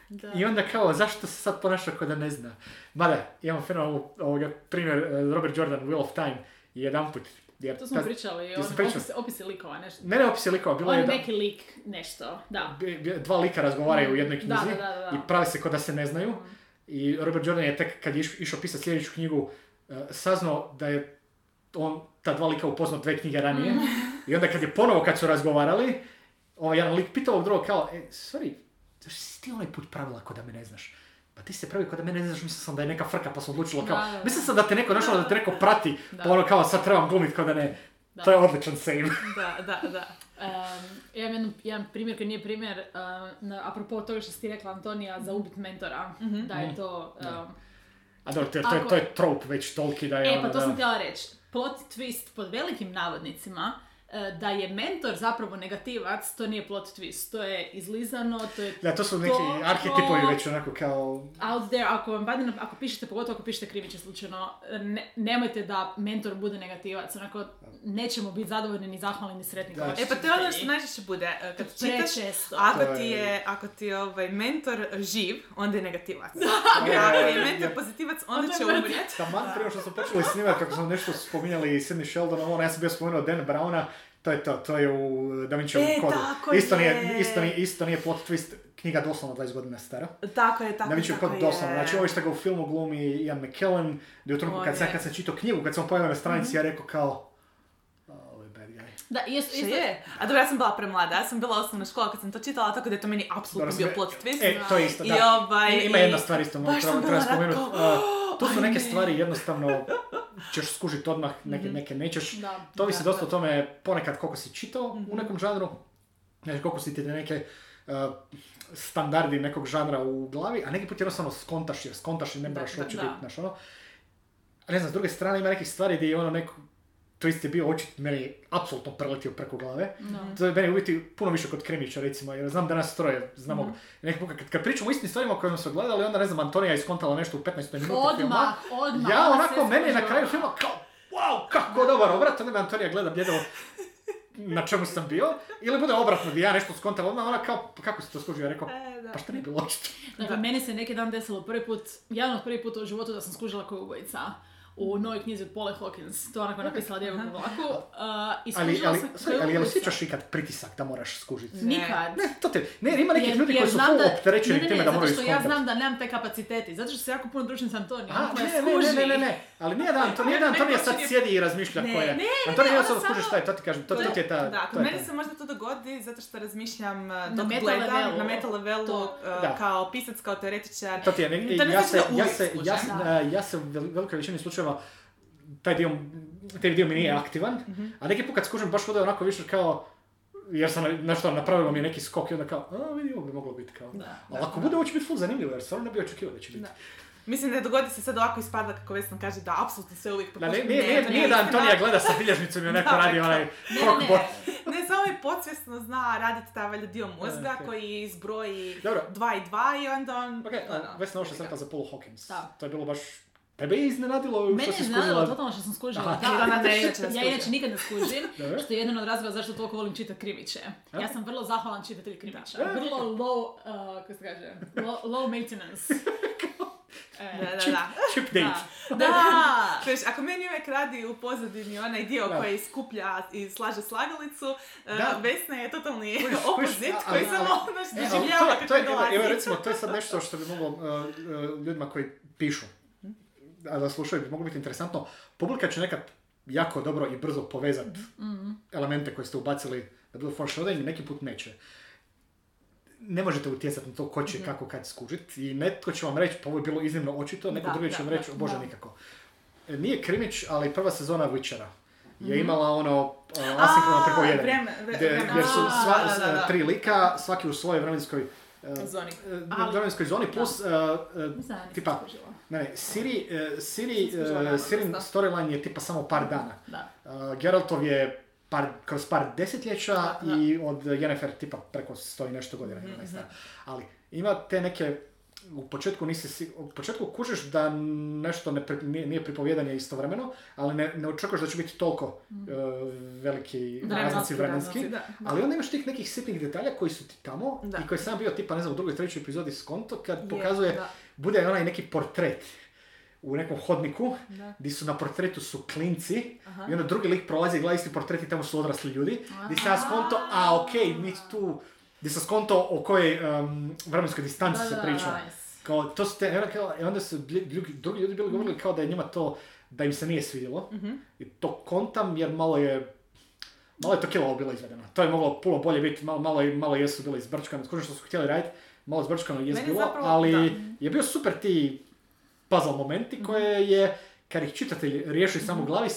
Da. I onda kao, zašto se sad ponaša kao da ne zna? Mada, imamo fenomenalnu ovoga, primjer, eh, Robert Jordan, Wheel of Time, jedanput. Jer To smo ta- pričali, on, pričao? opisi, opisi likova, nešto. Ne, ne, opis je likova, bilo On je da, neki lik, nešto, da. dva lika razgovaraju u jednoj knjizi da, da, da. i pravi se kao da se ne znaju. I Robert Jordan je tek kad je iš- išao pisati sljedeću knjigu eh, saznao da je on ta dva lika upoznao dve knjige ranije. I onda kad je ponovo kad su razgovarali, ovaj jedan lik pitao ovog drugog kao, e, sorry, zašto si ti onaj put pravila kao da me ne znaš? Pa ti se pravi kao da me ne znaš, mislio sam da je neka frka pa sam odlučila kao, Da, da, da. mislio sam da te neko našao, da te neko prati, Da. pa ono kao sad trebam glumit kao da ne. Da. To je odličan save. Da, da, da. Um, ja imam jedan, jedan primjer koji nije primjer, um, na, apropo toga što si rekla Antonija za ubit mentora, da je to... Um, A dobro, to, je- to, je, Ako- to je trope već toliki da je e, ono, pa to da. sam htjela reći. Plot twist pod velikim navodnicima, da je mentor zapravo negativac, to nije plot twist, to je izlizano, to je Da, to su neki To- arhetipovi već onako kao... out there, ako vam ako pišete, pogotovo ako pišete kriviće slučajno, ne, nemojte da mentor bude negativac, onako nećemo biti zadovoljni ni zahvalni ni sretni Da. kao E pa to je ono što najčešće bude. e, Kad čitaš, Prečesto. ako ti je- ako ti je ovaj mentor živ, onda je negativac. Je, A ako je mentor pozitivac, onda Onda će umrijeti. Taman prije što smo počeli snimati, kako smo nešto spominjali Sidney Sheldon, ono, ja sam bio spomenuo Dan Browna, to je to, to je u Da Vincijevom E, kodu. tako isto, Nije, je. isto, nije, isto nije plot twist, knjiga doslovno 20 godina stara. Tako je, tako Da tako kod doslovno, znači ovo što ga u filmu glumi Ian McKellen, gdje u trenutku kad sam, kad sam čitao knjigu, kad sam pojavio na stranici, ja rekao kao, "A, ovo je bad guy. Da, isto, Što isto, je? A dobro, ja sam bila premlada, ja sam bila osnovna škola kad sam to čitala, tako da je to meni apsolutno bio plot twist. E, to je isto, I da. ovaj, I- Ima i- jedna stvar isto, baš treba, spomenuti. Uh, tu su aj neke ne. stvari jednostavno ćeš skužiti odmah, neke, Mhm. neke nećeš. Da, To visi da, dosta o tome ponekad koliko si čitao Mhm. u nekom žanru, znači koliko si ti neke uh, standardi nekog žanra u glavi, a neki put jednostavno skontaš jer skontaš i ne moraš da. biti, znaš ono. A ne znam, s druge strane ima nekih stvari gdje je ono neko, to isto je bio očit meni apsolutno preletio preko glave. da. To je meni uvijek puno više kod Krimića recimo, jer znam da nas troje znamo, neki put kad, kad pričamo o istim stvarima o kojima smo gledali, onda ne znam, Antonija je iskontala nešto u 15 minuti filma. Odmah, odmah. Ja ona onako, meni je na kraju filma kao, wow, kako dobar obrat, onda me Antonija gleda bljedo na čemu sam bio, ili bude obratno gdje ja nešto skontam odmah, ona kao, pa kako si to skužio, ja rekao, E, da. pa šta nije bilo očito. Dakle, Da. meni se neki dan desilo prvi put, jedan od prvi puta u životu da sam skužila koju ubojica u novoj knjizi od Paule Hawkins. To je onako napisala Djevojka u vlaku. Uh, I Ali, ali, sam sorry, ali ubojica. osjećaš ikad pritisak da moraš skužiti? Ne. Nikad. Ne, to te, ne, ima nekih Jer- ljudi jer koji su da- opterećeni ne, ne, time ne, da moraju Zato što ja znam da nemam te kapaciteti. Zato što se jako puno družim s Antonijom. A, koja ne, ne, skuži. ne, ne, ne, ne, ali nije da, to nije da Ne, Antonija ne, sad ne. sjedi i razmišlja Ne, ko je. ne, ne, Antonija ne, ona skuži samo- šta je, to ti kažem, to, to ti je ta... Da, to kod mene se možda to dogodi zato što razmišljam Na dok meta gledam levelu. na meta levelu To- uh, Da. kao pisac, kao teoretičar. To ti je, ne- To ne ja znači se, da ja se, ja, skužim. se- Da. ja se u vel- velikoj većini slučajeva taj dio, taj dio mi nije aktivan, a neki put kad skužim baš bude onako više kao, jer sam na- nešto napravilo mi je neki skok i onda kao, a vidi ovo bi moglo biti kao. Da. Ali ako bude ovo će biti full zanimljivo, jer stvarno ne bi očekivao da će biti. Da. Mislim da dogodi se sad ovako ispada kako Vesna kaže da apsolutno sve uvijek Da, ne, pokušam- nije, nije, to nije da. Antonija gleda sa bilježnicom i onako Da, radi da. onaj Ne, ne, ne. Ne, samo je podsvjesno zna raditi taj valjda dio mozga ok. koji izbroji Dobro. dva i dva i onda on... Ok, ono, Vesna ovo što sam za Paul Hawkins. Da. To je bilo baš... Tebe je iznenadilo Mene što je si iznenadilo skužila. totalno što sam skužila. Aha. Da, Ona ne ja inače ne nikad ne skužim, što je jedan od razloga zašto toliko volim čitati krimiće. A? Ja sam vrlo zahvalan čitatelj krimića. Da. Vrlo low, uh, kako se kaže, low, low maintenance. E, Da, da, Chip, da. chip date. Da. Da! Ako meni uvijek radi u pozadini onaj dio Da. koji skuplja i slaže slagalicu, uh, Da. Vesna je totalni opozit a- koji samo E, ali doživljava to je- kako to je, dolazi. evo recimo, to je sad nešto što bi moglo uh, uh, ljudima koji pišu, a da slušaju, bi moglo biti interesantno. Publika će nekad jako dobro i brzo povezat Mhm. elemente koje ste ubacili da budu foreshadowing, neki put neće. Ne možete utjecati na to ko Mhm. će kako kad skužit i netko će vam reći pa ovo je bilo iznimno očito, neko Da, drugi će da, vam da, reći bože da. nikako. E, Nije krimić, ali prva sezona Witchera Mhm. je imala ono uh, asinkrono vrijeme, vre- Gdje, vrijeme. gdje su A, sva, da, da, da. tri lika, svaki u svojoj vremenskoj e, Zoni. e, Ali- vremenskoj zoni, plus, e, e, tipa, ne, ne, Siri, e, Siri, e, Sirin storyline je tipa samo par dana. Da. Uh, Geraltov je par, kroz par desetljeća Da, i od Yennefer tipa preko sto i nešto godina. Mhm, ne znam. Ali ima te neke, u početku nisi, si- u početku kužiš da nešto ne, pri- nije, nije pripovjedanje istovremeno, ali ne, ne očekuješ da će biti toliko uh, veliki razmaci vremenski. Da, da. Ali onda imaš tih nekih sitnih detalja koji su ti tamo Da. i koji sam bio tipa, ne znam, u drugoj, trećoj epizodi s konto kad Je, pokazuje, bude onaj neki portret u nekom hodniku, Da. gdje su na portretu su klinci Aha. i onda drugi lik prolazi i gleda isti portret i tamo su odrasli ljudi. Gdje sam ja skonto, a okej, mi tu, gdje sam skonto o kojoj um, vremenskoj distanci se priča. nice. Kao, to su te, i onda, kao, i onda su ljudi- drugi ljudi bili govorili kao da je njima to, da im se nije svidjelo. Mhm. I to kontam jer malo je, malo je to kilavo bilo izvedeno. To je moglo puno bolje biti, malo, malo, malo jesu bili izbrčkano, skužno što su htjeli raditi, malo zbrčkano je bilo, ali da. je bio super ti puzzle momenti koje je, kad ih čitatelj riješi samo u glavi,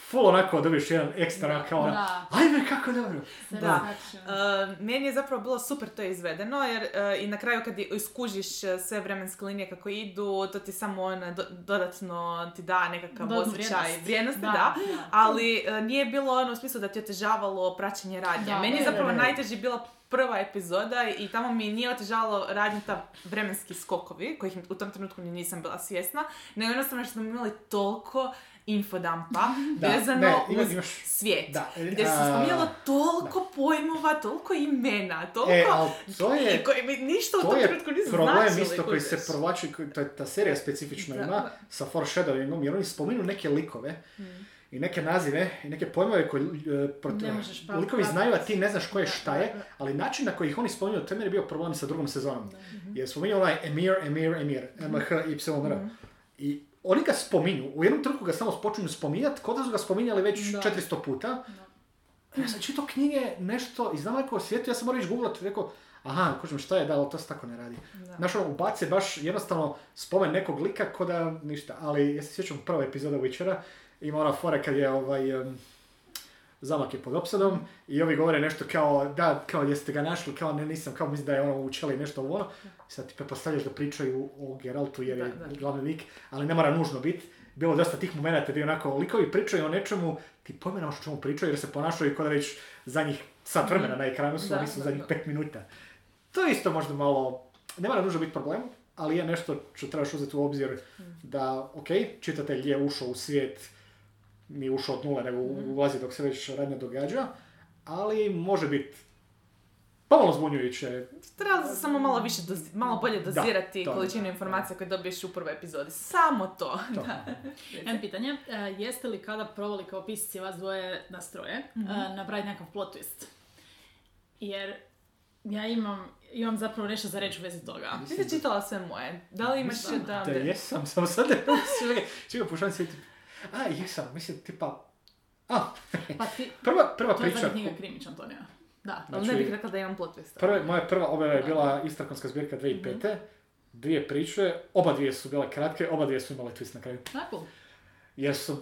full onako dobiješ jedan ekstra kao ono, Da. ajme kako dobro. Da. Satisfaction. Uh, meni je zapravo bilo super to izvedeno, jer uh, i na kraju kad iskužiš uh, sve vremenske linije kako idu, to ti samo ono, do- dodatno ti da nekakav Dodatnu osjećaj vrijednost. vrijednosti, da. Da, da. Ali uh, nije bilo ono u smislu da ti otežavalo praćenje radnje. Da, meni je zapravo najteži bila prva epizoda i tamo mi nije otežalo radnje ta vremenski skokovi, kojih u tom trenutku ni nisam bila svjesna, nego jednostavno što smo imali toliko infodampa Da, vezano ne, uz imaš- svijet. Da, Gdje se spominjalo toliko pojmova, toliko imena, toliko... E, ali to je, koji mi ništa u to tom je trenutku nisu problem značili, isto koji se provlači, to je ta serija specifično Da, ima, da. sa foreshadowingom, jer oni spominu neke likove i neke nazive i neke pojmove koje e, pravo likovi znaju, a ti ne znaš koje Da, šta da, je, da. ali način na koji ih oni spominju, to je bio problem sa drugom sezonom. Jer spominju onaj Emir, Emir, Emir, MH, Y, R. I oni ga spominju, u jednom trenutku ga samo počinju spominjati, kod da su ga spominjali već Da. 400 puta. I ja sam čitao knjige, nešto, i znam neko svijetu, ja sam morao ići googlat, rekao, aha, kužim šta je, da, ali to se tako ne radi. Da. Znaš, ono, ubace baš jednostavno spomen nekog lika ko da ništa, ali ja se sjećam prva epizoda Witchera, ima ona fora kad je ovaj, em, zamak je pod opsadom i ovi govore nešto kao, da, kao jeste ga našli, kao ne, nisam, kao mislim da je ono u nešto ovo ono. Sad ti pretpostavljaš da pričaju o Geraltu jer je Da, da. glavni lik, ali ne mora nužno biti. Bilo je dosta tih momenata gdje onako likovi pričaju o nečemu, ti pojme o čemu pričaju jer se ponašaju kao da već zadnjih sat vremena na ekranu su, nisu da, zadnjih pet minuta. To je isto možda malo, ne mora nužno biti problem, ali je nešto što trebaš uzeti u obzir da, ok, čitatelj je ušao u svijet, nije ušao od nule, nego ulazi dok se već radnja događa, ali može biti pomalo zbunjujuće. Trebalo se samo malo više, dozi- malo bolje Da, dozirati to. količinu informacija koje dobiješ u prvoj epizodi. Samo to. To. Jedno pitanje, e, jeste li kada provali kao pisci vas dvoje nastroje Mhm. e, napraviti nekakav plot twist? Jer ja imam, imam zapravo nešto za reći u vezi toga. Ti si čitala sve moje. Da li imaš da... Da jesam, samo sad ne čekaj, pokušavam se. A, jesam, mislim, tipa... A, Pa ti, prva, prva to je priča... zadnja knjiga Krimić, Antonija. Da. Ali ne Znači- bih rekla da imam plot twista. Prva, moja prva objava je bila istrakonska zbirka 2005. Dvije priče, oba dvije su bile kratke, oba dvije su imale twist na kraju. Tako. Jer su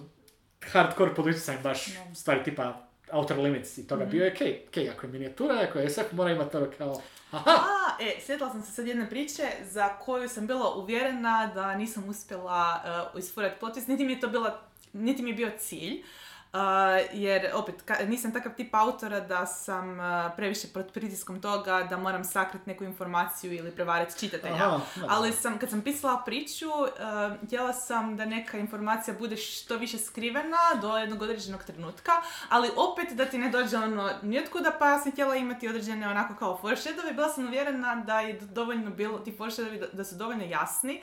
hardcore pod utjecajem baš stvari tipa Outer Limits i toga bio je okej, okej, ako je minijatura, ako je SF, mora imati to kao, aha, A, e, sjetila sam se sad jedne priče za koju sam bila uvjerena da nisam uspjela uh, isfurati plot twist, niti mi je to bila, niti mi je bio cilj. Uh, jer opet ka- nisam takav tip autora da sam uh, previše pod pritiskom toga da moram sakriti neku informaciju ili prevariti čitatelja. Aha. Ali sam, kad sam pisala priču, uh, htjela sam da neka informacija bude što više skrivena do jednog određenog trenutka, ali opet da ti ne dođe ono niotkuda, pa ja sam htjela imati određene onako kao foreshadovi. Bila sam uvjerena da je dovoljno bilo, ti foreshadovi da, da su dovoljno jasni,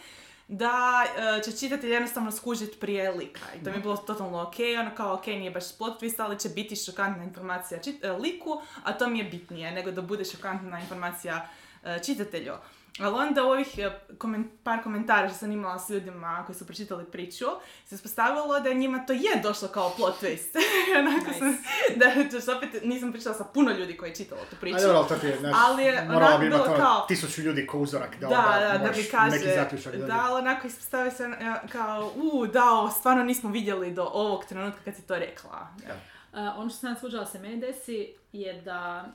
da e, će čitatelj jednostavno skužiti prije lika. I to mi je bilo totalno ok, ono kao ok, nije baš plot twist, ali će biti šokantna informacija čit- e, liku, a to mi je bitnije nego da bude šokantna informacija e, čitatelju. Ali onda u ovih e, komen- par komentara što sam imala s ljudima koji su pročitali priču, se ispostavilo da njima to je došlo kao plot twist. Onako Nice. sam, da, to što opet nisam pričala sa puno ljudi koji je čitalo tu priču. Ali to ti je, znaš, Ali je onako bi imati bilo ono kao- tisuću ljudi ko uzorak da, Da, da, da mi kaže, neki zaključak da, ali onako ispostavi se e, kao, u, da, ovo stvarno nismo vidjeli do ovog trenutka kad si to rekla. Da. Uh, ono što sam ja svuđala se meni desi je da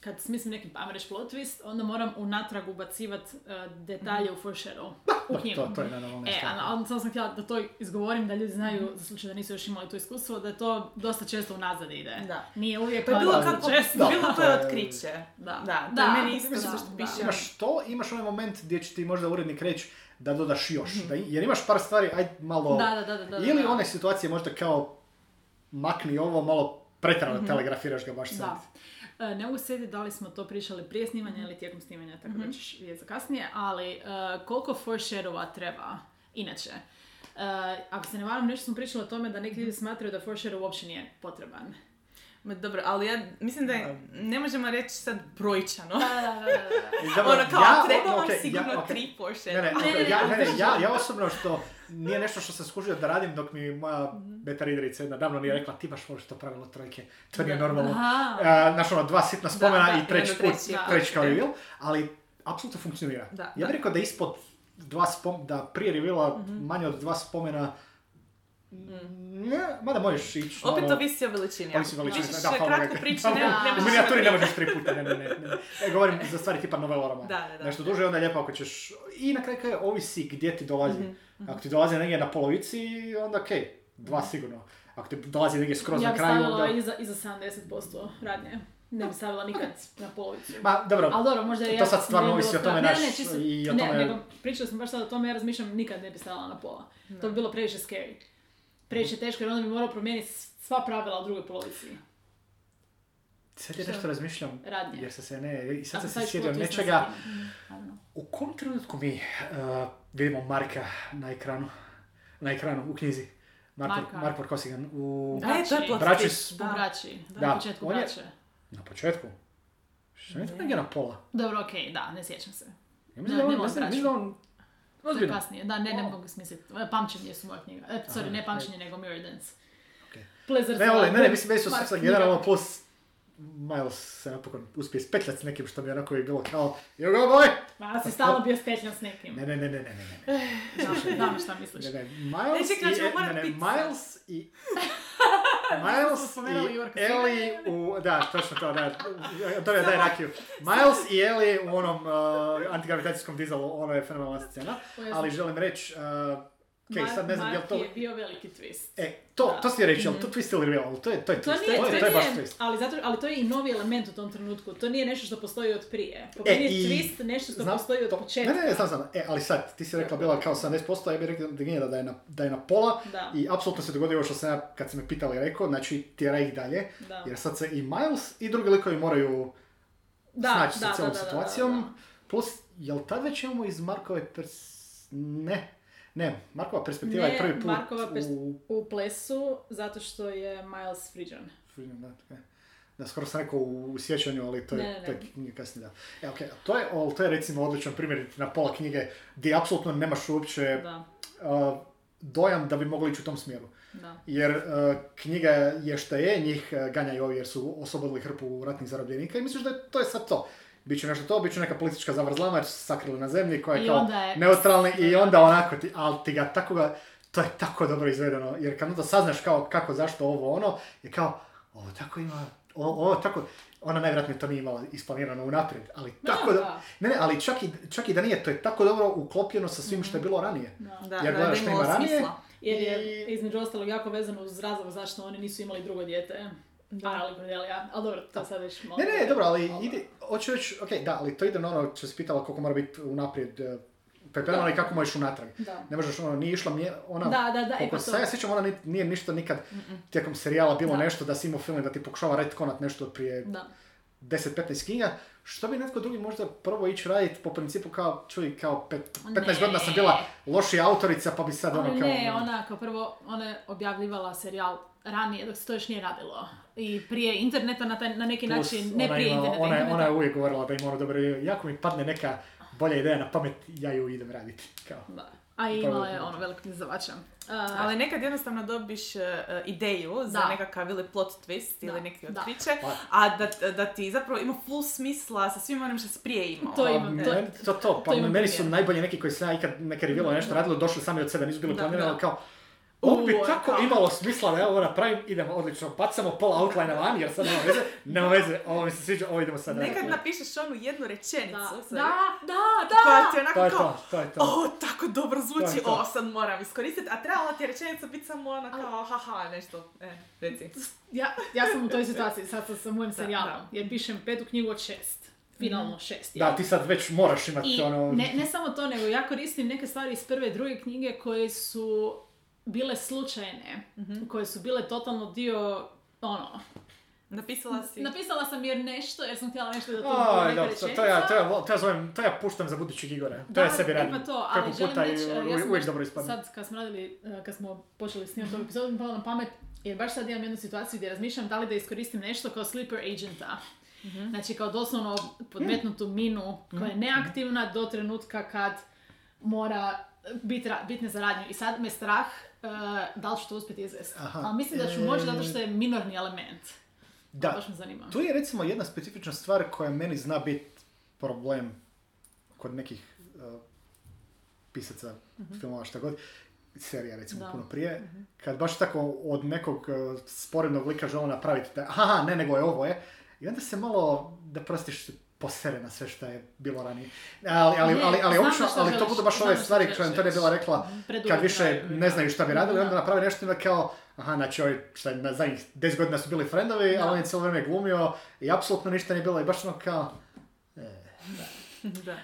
kad smislim neki, ajmo reći plot twist, onda moram unatrag ubacivat e, detalje u foreshadow. U knjigu. To, to je E, stvar. a a samo sam htjela da to izgovorim, da ljudi znaju, za slučaj da nisu još imali to iskustvo, da je to dosta često unazad ide. Da. Nije uvijek, Pa je ali bilo kako, često. Da, bilo to je- otkriće. Da. Da, Da, je meni isto što da. piše. Imaš to, imaš onaj moment gdje će ti možda urednik reći da dodaš još. Mhm. Da, jer imaš par stvari, aj malo... Da, da, da, da, da, ili da. one situacije možda kao makni ovo, malo pretrano telegrafiraš ga baš sad. Da. E, Ne mogu se da li smo to pričali prije snimanja ili tijekom snimanja, tako da ćeš vidjeti za kasnije, ali e, koliko foreshadowa treba inače? E, ako se ne varam, nešto smo pričali o tome da neki ljudi smatraju da foreshadow uopće nije potreban. Ma dobro, ali ja mislim da je, ne možemo reći sad brojčano. Da, da, da, Ono kao, ja- treba vam ok, ja- sigurno ok. tri Porsche. Ne, ne, Ne, ne, ne, ja, ne, ne, ne, ja, ne. ja osobno što nije nešto što sam skužio da radim dok mi moja Mhm. beta readerica jedna davno nije rekla ti baš voliš to pravilo trojke, to nije normalno. Uh, znaš ono, dva sitna spomena da, i treći put, treći kao reveal, ali apsolutno funkcionira. Da, ja bih rekao da ispod dva spom, da prije reveala Mhm. manje od dva spomena ne, mada možeš ići. Opet ono, ovisi o veličini. Ovisi o veličini, da, kratku priču, Da, ne, ne U možeš minijaturi ne možeš tri puta, ne, ne, ne. ne. E, govorim za stvari tipa novela romana. Da, da, da. Nešto duže, onda je lijepo ako ćeš... I na kraju kraja ovisi gdje ti dolazi. Mhm, Ako ti dolazi negdje na polovici, onda okej, dva sigurno. Ako ti dolazi negdje skroz Ja na bi kraju, stavila onda... iza, iza 70% radnje. Ne bi stavila nikad na polovicu. Ma, dobro, Ali dobro, možda to ja... sad stvarno ne ovisi o tome naš ne, ne, čisto, i o ne, tome- nego pričali smo baš sad o tome, ja razmišljam nikad ne bi stavila na pola. To bi bilo previše scary. Previše teško jer onda bi morao promijeniti sva pravila u drugoj polovici. sad je Što? nešto razmišljam, Radnje. jer sam se ne... I sad sam se sjedio nečega. U kom trenutku mi uh, vidimo Marka na ekranu? Na ekranu, u knjizi. Mark, Marka. Mark Vorkosigan. U... E, to je twist, s- U da. braći. Da. Na početku On je- braće. Na početku. Što je to negdje na pola? Dobro, okej, da, ne sjećam se. Ja Da, mislim da on, mislim, da on... To je Ozbiljno. kasnije, da, ne, ne mogu smisliti. E, Pamćenje su moja knjiga. E, sorry, Aha, ne pamćenje, nego Mirror Dance. Okej. Blizzard Ne, ne, ne, mislim, meni su generalno plus Miles se napokon uspije spetljati s nekim što mi onako je bilo kao You go boy! Ma, si stalno bio spetljan s nekim. Ne, ne, ne, ne, ne, ne, ne. Znam, znam šta misliš. Ne, ne, Miles Ne, čekaj, i, ne, ne, Miles i... Miles i. Ellie u... Da, točno to, da. Antonija, daj rakiju. Miles i Ellie u onom uh, antigravitacijskom dizelu, ono je fenomenalna scena. Ali želim reći, uh, Mark- sad ne znam je Mark to... je bio veliki twist. E, to, Da. to si reći, ali to twist ili real, to je, to je To twist, nije, to, to, je, to je baš twist. ali, zato, ali to je i novi element u tom trenutku. To nije nešto što postoji od prije. Po E, je i- twist nešto što Znam, postoji od to- početka. Ne, ne, ne, znam, znam. E, ali sad, ti si rekla bila kao 70%, ja bih rekao da je na, da je na pola. Da. I apsolutno se dogodilo što sam ja, kad si me pitali, rekao, znači tjera ih dalje. Da. Jer sad se i Miles i drugi likovi moraju Da, snaći da, sa cijelom da, da, da, situacijom. da. Plus, jel tad već imamo iz Markove pers... Ne. Ne, Markova perspektiva Ne, je prvi put Markova pers- u... U plesu, zato što je Miles Friđan. Da, ok. da, skoro sam rekao u sjećanju, ali to je, Ne, ne, to je kasnije, da. E, ok, to je, to je recimo odličan primjer na pola knjige gdje apsolutno nemaš uopće Da, uh, dojam da bi mogli ići u tom smjeru. da. Jer uh, knjiga je šta je, njih uh, ganjaju ovi jer su oslobodili hrpu ratnih zarobljenika i misliš da je, to je sad to. Biće nešto to, bit će neka politička zavrzlama jer su se sakrili na zemlji koja je I kao onda je- neutralni i onda onako ti, ali ti ga tako ga, to je tako dobro izvedeno jer kad onda saznaš kao kako, zašto ovo ono, je kao, ovo tako ima, ovo, ovo tako, ona najvjerojatnije to nije imala isplanirano unaprijed, ali Da, tako da, da. ne, ne, ali čak i, čak i da nije, to je tako dobro uklopljeno sa svim što je bilo ranije. Da. Da, Jer da, gledaš da što ima ranije, smisla. Jer je između ostalog jako vezano uz razlog zašto oni nisu imali drugo dijete. Da. Ali Cordelia, ali dobro, to sad već malo... Ne, ne, dobro, ali ide, hoću reći, ok, da, ali to ide na ono što si pitala koliko mora biti unaprijed eh, pripremano i kako možeš unatrag. Da. Ne možeš, ono, nije išla, mje- ona, Da, da, da, e koliko pa se ja sjećam, ona ni- nije ništa nikad tijekom serijala bilo Da. nešto da si imao film da ti pokušava retkonat nešto od prije Da. 10-15 knjiga, što bi netko drugi možda probao ići raditi po principu kao, čuj, kao pet, 15 godina sam bila lošija autorica, pa bi sad ono kao... ne, ona kao prvo, ona je objavljivala serijal ranije, dok se to još nije radilo. I prije interneta na, taj, na neki plus način, ne prije ima- interneta, Ona, je- interneta. ona je uvijek govorila da ima ono dobro, jako mi padne neka bolja ideja na pamet, ja ju idem raditi. Kao. Da. A i imala je ono velikog izdavača. Uh, Ali nekad jednostavno dobiš uh, ideju za Da. nekakav ili plot twist Da, ili neki da. otkriće, Pa- a da, da ti zapravo ima full smisla sa svim onim što si prije imao. To Pa, imam, to- meni- to, to, pa to meni su najbolji neki koji sam ja ikad neke revealove nešto radilo, došli sami od sebe, nisu bili Da, planirani, da. ali kao, Ovo bi tako imalo smisla da ja ovo napravim, idemo odlično, bacamo pola outline van jer sad nema veze, nema veze, ovo mi se sviđa, ovo idemo sad Nekad napišeš onu jednu rečenicu. Da, sorry, da, da, Koja da. ti je onako To je kao, to, to je to. o, tako dobro zvuči, to. o, sad moram iskoristiti, a trebala ti je rečenica biti samo ona kao, haha, nešto, e, reci. Ja, ja sam u toj situaciji sad sa, sa mojim Da, serijalom, da. jer pišem petu knjigu od šest. Finalno šest, Da, ti sad već moraš imati I ono... ne, ne samo to, nego ja koristim neke stvari iz prve i druge knjige koje su bile slučajne, koje su bile totalno dio, ono, Napisala si. napisala sam jer nešto, jer sam htjela nešto da to Aj, neka da, to, to, ja, to, ja, to, ja zovem, to ja puštam za budućeg Igora. To Da, ja sebi radim. to, ali Kako želim puta i reći, ja uvijek, sam uvijek baš dobro ispadne. Sad kad smo radili, eh, kad smo počeli snimati ovu epizodu, mi palo na pamet, jer baš sad imam jednu situaciju gdje razmišljam da li da iskoristim nešto kao sleeper agenta. Znači kao doslovno podmetnutu minu koja je neaktivna do trenutka kad mora biti za radnju. I sad me strah eh, da li ću to uspjeti izvesti. Ali mislim da ću moći zato što je minorni element. Da, Baš me zanima. tu je recimo jedna specifična stvar koja meni zna biti problem kod nekih uh, pisaca filmova šta god, serija recimo Da. puno prije, kad baš tako od nekog uh, sporednog lika žele napraviti da, aha, ne, nego je ovo je, i onda se malo, da prostiš, posere na sve što je bilo ranije. Ali, ali, Ne, ali, ali, znam obično, ali to budu baš ove stvari koje Antonija je bila rekla, Preduvjet kad više da- ne znaju šta bi radili, Da. onda naprave nešto i onda kao, aha, znači ovi, šta na zadnjih 10 godina su bili friendovi, Da. ali on je cijelo vrijeme glumio i apsolutno ništa nije bilo i baš ono kao, da.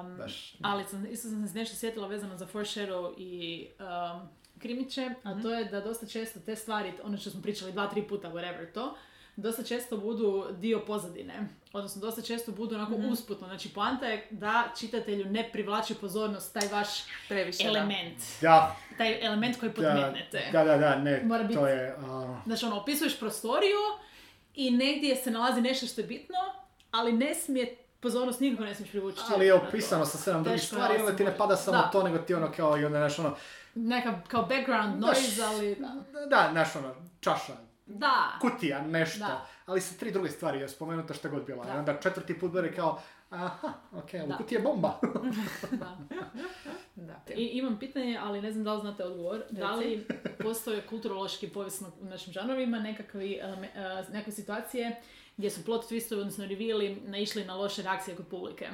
Um, baš. ali sam, isto sam se nešto sjetila vezano za Foreshadow i um, Krimiće, a to je da dosta često te stvari, ono što smo pričali dva, tri puta, whatever to, dosta često budu dio pozadine. Odnosno, dosta često budu onako usputno. Znači, poanta je da čitatelju ne privlači pozornost taj vaš Previše, element. Da, Taj element koji podmetnete. da, da, da, ne, Mora biti- to je, a, Znači, ono, opisuješ prostoriju i negdje se nalazi nešto što je bitno, ali ne smije pozornost nikako ne smiješ privući. ali je opisano sa sedam drugih stvari onda ti ne pada samo Da. to, nego ti ono kao, i onda, znaš, ono, Neka kao background noise, ali da. da, znaš, ono, čaša, Da. kutija, nešto, Da. ali se tri druge stvari je spomenuta šta god bila. Da. I onda četvrti put bude kao, aha, okej, Da. u kutiji je bomba. da. Da. I imam pitanje, ali ne znam da li znate odgovor. Da li postoje kulturološki povijesno u našim žanrovima nekakvi, eleme- eh, nekakve situacije gdje su plot twistovi, odnosno reveali, naišli na loše reakcije kod publike.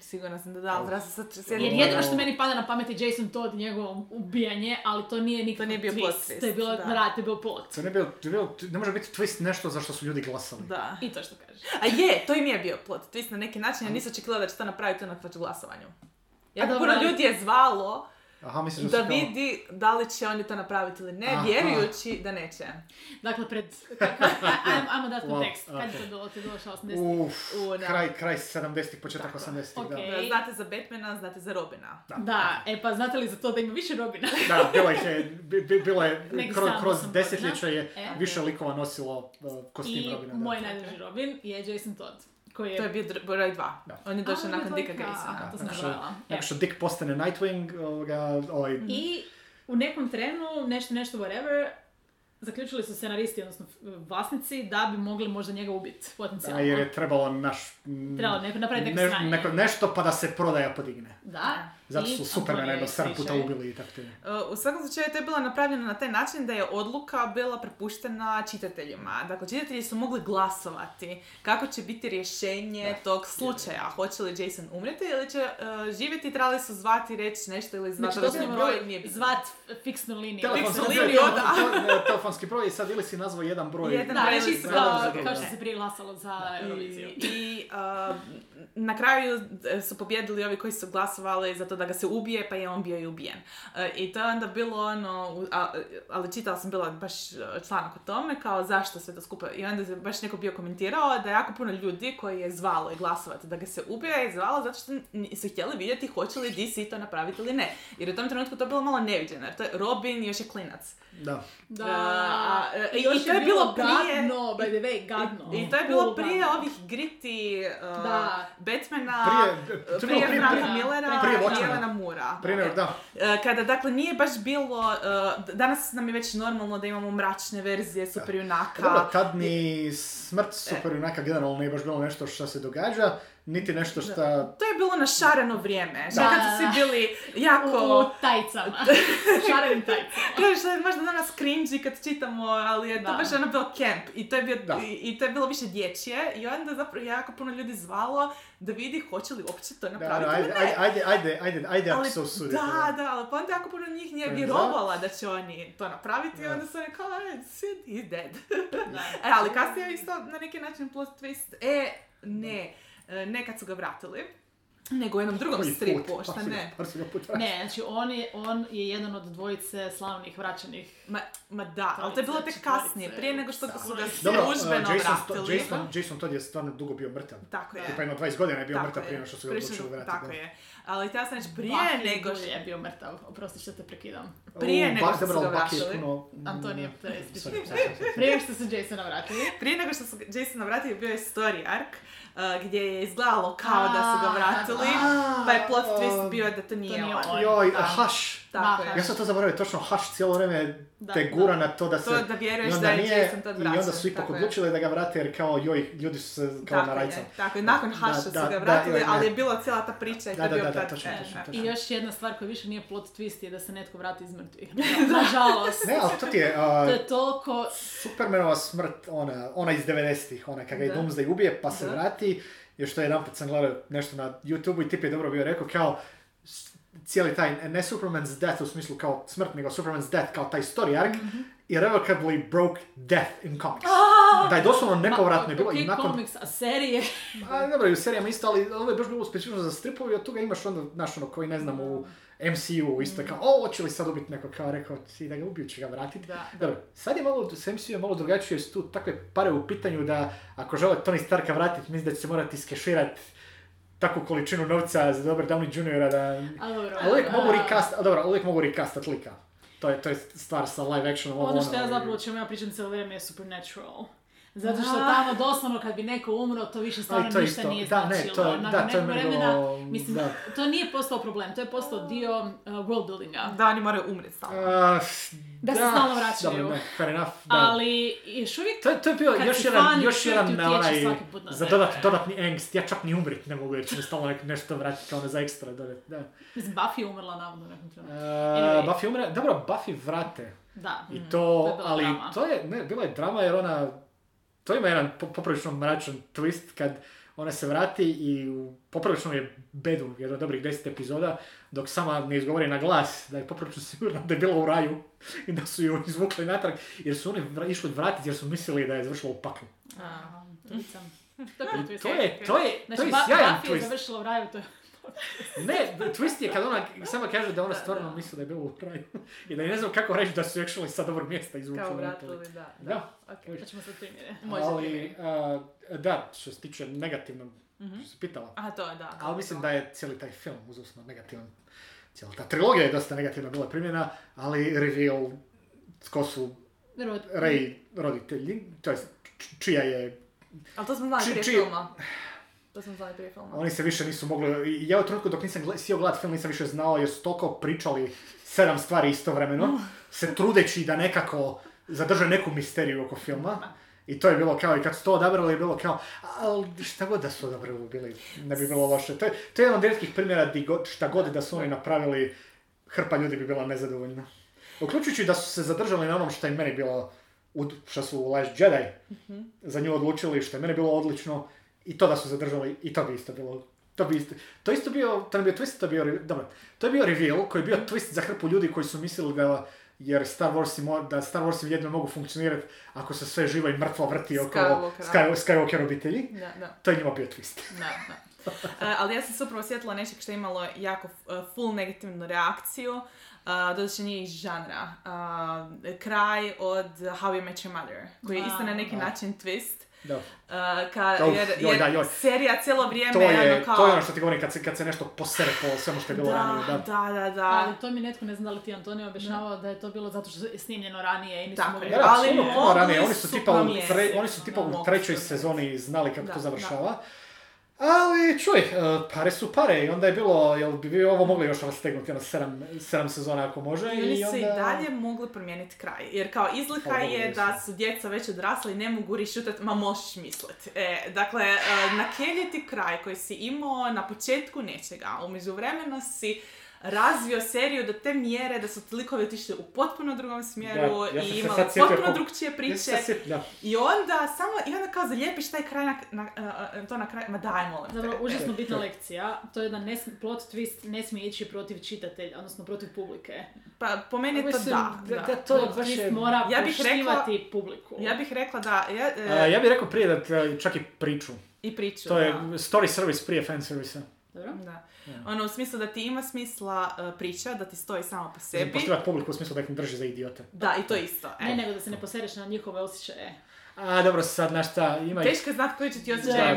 Sigurna sam da da, ali treba se sad Jer jedino što meni pada na pamet je Jason Todd i njegovo ubijanje, ali to nije nikakav nije bio twist. plot twist, To je bilo, da. da, to je bio plot. To ne, bio, to je bio, ne može biti twist nešto za što su ljudi glasali. Da. I to što kažeš. A je, to im je bio plot twist na neki način, ja nisam očekivala da će to napraviti na glasovanju. Jako dobro, puno ali- ljudi je zvalo Aha, misliš da kao... vidi da li će oni to napraviti ili ne, Aha. vjerujući da neće. Dakle, pred... ka- ka- aj- Ajmo dati Wow, kontekst. Kad je ok. to bilo što, 80? Uf, U, da. kraj, kraj 70-ih, početak Tako. 80-ih, Ok. da. Znate za Batmana, znate za Robina. Da. Da, e pa znate li za to da ima više Robina? Da, bilo je, bi, bi- bilo je, kroz, kroz desetljeća je. E. više likova nosilo uh, kostim I Robina. moj da. najdraži Robin je Jason Todd. Koji je... To je bio dr- broj dva. Da. On je došao nakon Dicka. Graysona. To sam Nakon što- zaboravila. Nakon što Dick postane Nightwing, ovoga, ovaj, I u nekom trenu, nešto, nešto, whatever, zaključili su scenaristi, odnosno vlasnici, da bi mogli možda njega ubiti potencijalno. a jer je trebalo naš... Trebalo neko napraviti neko ne- neko- nešto pa da se prodaja podigne. Da. Zato su Supermana jedno je 7 puta ubili i tako te. Uh, U svakom slučaju to je bilo napravljeno na taj način da je odluka bila prepuštena čitateljima. Dakle, čitatelji su mogli glasovati kako će biti rješenje tog slučaja. Hoće li Jason umreti ili će uh, živjeti, trebali su zvati, reći nešto ili zvati Znači, doslovno broj, nije zvat fiksnu liniju. Telefonski Fiksnu broj, liniju, broj, ne, telefonski broj i sad ili si nazvao jedan broj. Jedan Da, broj reći isto broj kao, što se prije glasalo za Euroviziju. I, i uh, na kraju e, su pobjedili ovi koji su glasovali za to da ga se ubije, pa je on bio i ubijen. E, I to je onda bilo ono, a- ali čitala sam bila baš e, članak o tome, kao zašto sve to skupa. I onda je baš neko bio komentirao da jako puno ljudi koji je zvalo i glasovati da ga se ubije je zvalo zato što su htjeli vidjeti hoće li DC to napraviti ili ne. Jer u tom trenutku to je bilo malo neviđeno, jer to je Robin još je klinac. Da. Da, a, e, i- još i to je bilo prije- gadno, by the way, gadno. I to je bilo prije gadno. ovih gritty uh, Da. Batmana, Prije, to je prije prije, Franka prije, Millera, prije Jelena Mura. Nego, da. E, Kada, dakle, nije baš bilo, e, danas nam je već normalno da imamo mračne verzije super junaka. Dobro, tad ni smrt super junaka generalno nije baš bilo nešto što se događa, niti nešto što... To je bilo na šareno vrijeme, što Da. kad su svi bili jako... u tajcama. Šarenim tajcama. Što je možda danas cringy kad čitamo, ali je to Da. baš ono bilo camp i to je, bio, Da. i, i to je bilo više dječje i onda zapravo jako puno ljudi zvalo da vidi hoće li uopće to napraviti da, ili ajde, ne. ajde, ajde, ajde, ajde, ako se da, da, ali pa onda jako puno njih nije Da. vjerovala da će oni to napraviti i Da. onda su oni kao, e, Sid, he's dead. E, ali kasnije je isto na neki način plot twist, e, ne, e, ne kad su ga vratili, nego u jednom drugom Koji stripu, put? šta Pa ga- ne. pa put. Ne, znači on je, on je jedan od dvojice slavnih vraćanih. Ma, ma da, ali to je bilo tek Četvorice, kasnije, prije nego što su ga Dobro, službeno uh, Jason, vratili. Jason, Jason Todd je stvarno dugo bio mrtav. Tako je. Tipa jedno 20 godina je bio Tako mrtav je. prije nego što su ga odlučili vratiti. Tako da. je. Ali htjela sam reći, prije Buffy nego što... je bio mrtav, oprosti što te prekidam. Prije U, nego što su ga Bucky je vratili. puno- Antonije, Mm, sorry. Prije nego što su Jasona vratili. Prije nego što su Jasona vratili, bio je story arc, uh, gdje je izgledalo kao da su ga vratili, pa je plot twist bio da to nije nije on. Joj, Da. Tako Da, je. Ja sam to zaboravio, točno Hush cijelo vrijeme Da, te da. gura na to da se... To da vjeruješ da je nije- Jason Todd I onda su ipak odlučili da ga vrate jer kao joj, ljudi su se kao Tako na je, rajcama. tako je. Nakon Hasha su ga vratili, ali je bila cijela ta priča i to Da, je da, bio da, da, tad- točno, e, točno. I još jedna stvar koja više nije plot twist je da se netko vrati iz mrtvih. Nažalost. Ne, ali to ti je... To uh, je toliko... Supermanova smrt, ona, ona iz 90-ih, ona kada je Doomsday ubije pa se Da. vrati, još to jedan put sam gledao nešto na YouTube i tip je dobro bio rekao kao cijeli taj, ne Superman's death u smislu kao smrt, nego Superman's death kao taj story arc, Mhm. irrevocably broke death in comics. Da je doslovno nepovratno je bilo i nakon... komiks, a serije... A, dobro, i u serijama isto, ali ovo je baš bilo specifično za stripovi, i od toga imaš onda, znaš, ono, koji ne znam, u MCU isto kao, o, hoće li sad ubiti neko, kao rekao, si da ga ubiju, će ga vratiti. Da, da. Dobro, sad je malo, s MCU je malo drugačije, jer su tu takve pare u pitanju da ako žele Tony Starka vratiti, mislim da će se morati iskeširati takvu količinu novca za Robert Downey Jr. da... A dobro. Ali uvijek a- mogu recast, a dobro, uvijek mogu recastat lika. To je, to je stvar sa live actionom. ovo, Ono što ja ono, zapravo čemu ja pričam cijelo vrijeme je Supernatural. Zato što Da. tamo doslovno kad bi neko umro, to više stvarno to ništa isto. nije Da, ne, značilo. to je- Nakon da, to je vremena, mislim, da. to nije postao problem, to je postao dio uh, world buildinga. Da, oni moraju umreti stalno. A, Da se stalno vraćaju. Dobro, ne, fair enough, da. Ali još uvijek To je, to je bio još jedan, fan, još jedan na onaj, za dodat, dodatni angst. Ja čak ni umrit ne mogu jer će mi stalno nešto vratiti kao ono za ekstra dodat. Da. Mislim, Buffy je umrla navodno u nekom trenutku. Uh, Anyway. Buffy umre, dobro, Buffy vrate. Da. I mm, to, je bila ali drama. to je, ne, bila je drama jer ona, to ima jedan po- poprilično mračan twist kad ona se vrati i u poprilično je bedu, jedno od dobrih deset epizoda, dok sama ne izgovori na glas da je poprilično sigurna da je bila u raju i da su ju izvukli natrag jer su oni vra- išli vratiti jer su mislili da je završila u paklu. A, to sam. To je twist. To je, to je, to Znači, sjajan Buffy je twist. završila u raju, to je... Ne, twist je kad ona sama kaže da ona stvarno misli da je bila u raju. I da ne znam kako reći da su actually sa dobrog mjesta izvučili. Kao vratili, da. Da. Ok. Pa ćemo sad primjere. Ali, a, da, što se tiče negativnog, Mhm. što se pitala. A to je, da. Ali mislim da je cijeli taj film uzusno negativan. Cijela ta trilogija je dosta negativna bila primjena, ali reveal tko su Rod- Ray roditelji, to čija je, Ali to smo znali prije filma. To smo znali prije filma. oni se više nisu mogli, ja u trenutku dok nisam sjeo gledat film nisam više znao jer su toliko pričali sedam stvari istovremeno, se trudeći da nekako zadrže neku misteriju oko filma. I to je bilo kao, i kad su to odabrali, je bilo kao, ali šta god da su odabrali, bili, ne bi bilo loše. To je, to je jedan od rijetkih primjera di god, šta god da su oni napravili, hrpa ljudi bi bila nezadovoljna. Uključujući da su se zadržali na onom što je meni bilo, što su u Last Jedi za nju odlučili, što je meni bilo odlično, i to da su zadržali, i to bi isto bilo to bi isto, to isto bio, to je bio twist, to je bio, dobro, to je bio reveal koji je bio twist za hrpu ljudi koji su mislili da jer Star Wars mo- da Star Wars jedino mogu funkcionirati ako se sve živo i mrtvo vrti oko Skywalkera. Sky, Skywalker obitelji. Da, da. To je njima bio twist. Da, da. E, ali ja sam se upravo sjetila nečeg što je imalo jako e, full negativnu reakciju. Uh, doduše nije iz žanra. Uh, kraj od How You Met Your Mother, koji je isto na neki način twist. Da. Uh, ka, Uf, jer, joj, jer da, joj. serija cijelo vrijeme To je, ono kao... to je ono što ti govorim kad se, kad se nešto posere po svemu što je bilo da, ranije. Da. da, da, da. Ali to mi netko ne zna da li ti Antonio objašnjavao da je to bilo zato što je snimljeno ranije i nisu mogli... da, Ali puno, ranije. Oni su su tipa u, promijeniti. tre, oni su tipa Da, u trećoj sezoni znali kako Da, to da. završava. Ali, čuj, e, pare su pare i onda je bilo, jel bi vi ovo mogli još rastegnuti na sedam, sedam sezona ako može I i onda... i dalje mogli promijeniti kraj. Jer kao izlika je Bogu, da su djeca već odrasla i ne mogu rišutat, ma možeš mislit. E, dakle, e, nakeljeti kraj koji si imao na početku nečega, a u međuvremenu si razvio seriju do te mjere da su likovi otišli u potpuno drugom smjeru Da, ja i imali potpuno drugčije Ja priče. se sjet- da. I onda samo, i onda kao zalijepiš taj kraj na, na- a, a, to na kraj, ma daj molim te. Dobro, užasno E, bitna lekcija. To je da ne plot twist ne smije ići protiv čitatelja, odnosno protiv publike. Pa po meni je to Mislim, da. da- to je baš twist je- mora Ja bih poštivati publiku. Ja bih rekla da, ja, e, A, ja bih rekao prije da t- čak i priču. i priču. To je story service prije fan servisa. Dobro? Da. Ono, u smislu da ti ima smisla e, priča, da ti stoji samo po sebi. Poštivati publiku u smislu da ih ne drži za idiote. Da, i to isto. E. Ne, nego da se ne posereš na njihove osjećaje. A, dobro, sad, znaš šta, ima i- Teško je znat koji će ti osjećaj.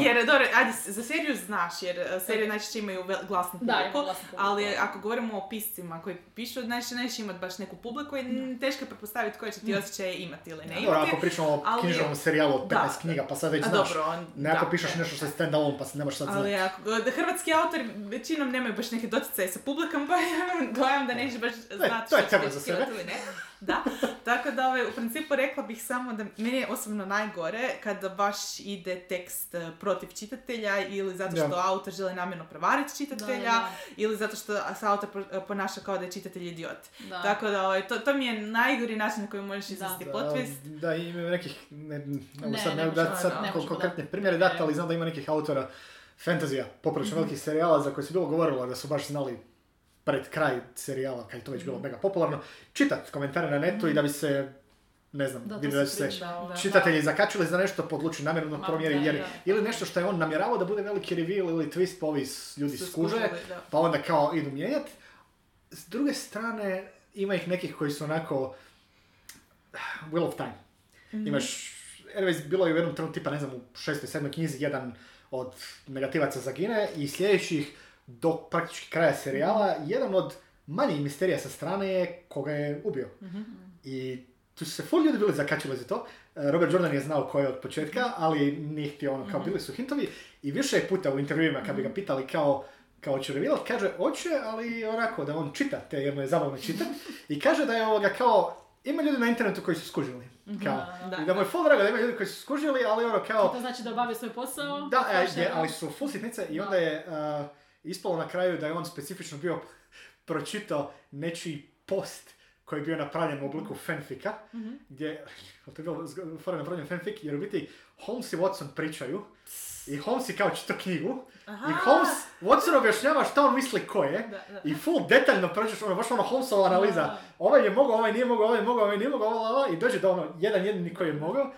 Jer, dobro, ajde, za seriju znaš, jer e, serije najčešće imaju vel- glasnu Da, publiku, ima glasnu publiku. ali ako govorimo o piscima koji pišu, najčešće nećeš imati baš neku publiku i n- teško je pretpostaviti koje će ti osjećaje imati ili ne Dobro, imati. ako pričamo o ali- knjižnom serijalu od 15 Da. knjiga, pa sad već znaš. dobro, on- Ne ako da, pišeš nešto što je stand alone, pa se nemaš sad Ali znati. ako, da hrvatski autori većinom nemaju baš neke doticaje sa publikom, pa dojam da nećeš baš znati to je što će sebe. ili ne. Da, tako da ovaj, u principu rekla bih samo da meni je osobno najgore kada baš ide tekst eh, protiv čitatelja ili zato što Da. autor želi namjerno prevariti čitatelja Da, da, ili zato što se autor po- ponaša kao da je čitatelj idiot. Da. Tako da ovaj, to, to mi je najgori način na koji možeš izvesti plot Da, twist. Da, ima nekih, ne, ne, Ne, sad ne ne, možemo, dati sad da, ko- možemo konkretne primjere dati, ali znam da ima nekih autora fantazija, poprilično Mhm. velikih serijala za koje se bilo govorilo da su baš znali pred kraj serijala, kad je to već Mhm. bilo mega popularno, čitat komentare na netu i da bi se, ne znam, Da, da se se da. čitatelji zakačili za nešto, podluči namjerno promjeri, jer ili nešto što je on namjeravao da bude veliki reveal ili twist, pa ovi ljudi Su skuže, skužili, pa onda kao idu mijenjat. S druge strane, ima ih nekih koji su onako Wheel of Time. Mhm. Imaš, anyways, bilo je u jednom trenutku tipa, ne znam, u šestoj, sedmoj knjizi jedan od negativaca zagine i sljedećih do praktički kraja serijala, jedan od manjih misterija sa strane je koga je ubio. I tu su se full ljudi bili zakačili za to. Robert Jordan je znao ko je od početka, ali nije htio ono, kao bili su hintovi. I više je puta u intervjuima kad bi ga pitali kao kao će revealat, kaže oće, ali onako da on čita te, jer mu je zabavno čitat. I kaže da je ovoga kao, ima ljudi na internetu koji su skužili. Kao, Da. I da mu je full drago da ima ljudi koji su skužili, ali ono kao, To znači da obavio svoj posao. da, e, je, ali su full sitnice i onda je uh, ispalo na kraju da je on specifično bio pročitao nečiji post koji je bio napravljen u obliku fanfika, gdje, to je bilo zgo- fora napravljen fanfic, jer u biti Holmes i Watson pričaju i Holmes je kao čito knjigu Aha. i Holmes Watson objašnjava šta on misli ko je Da, da. i full detaljno prođeš, ono, baš ono Holmesova analiza. Da. Ovaj je mogao, ovaj nije mogao, ovaj je mogao, ovaj nije mogao, ovaj, ovaj, i dođe do ono, jedan jedini koji je mogao.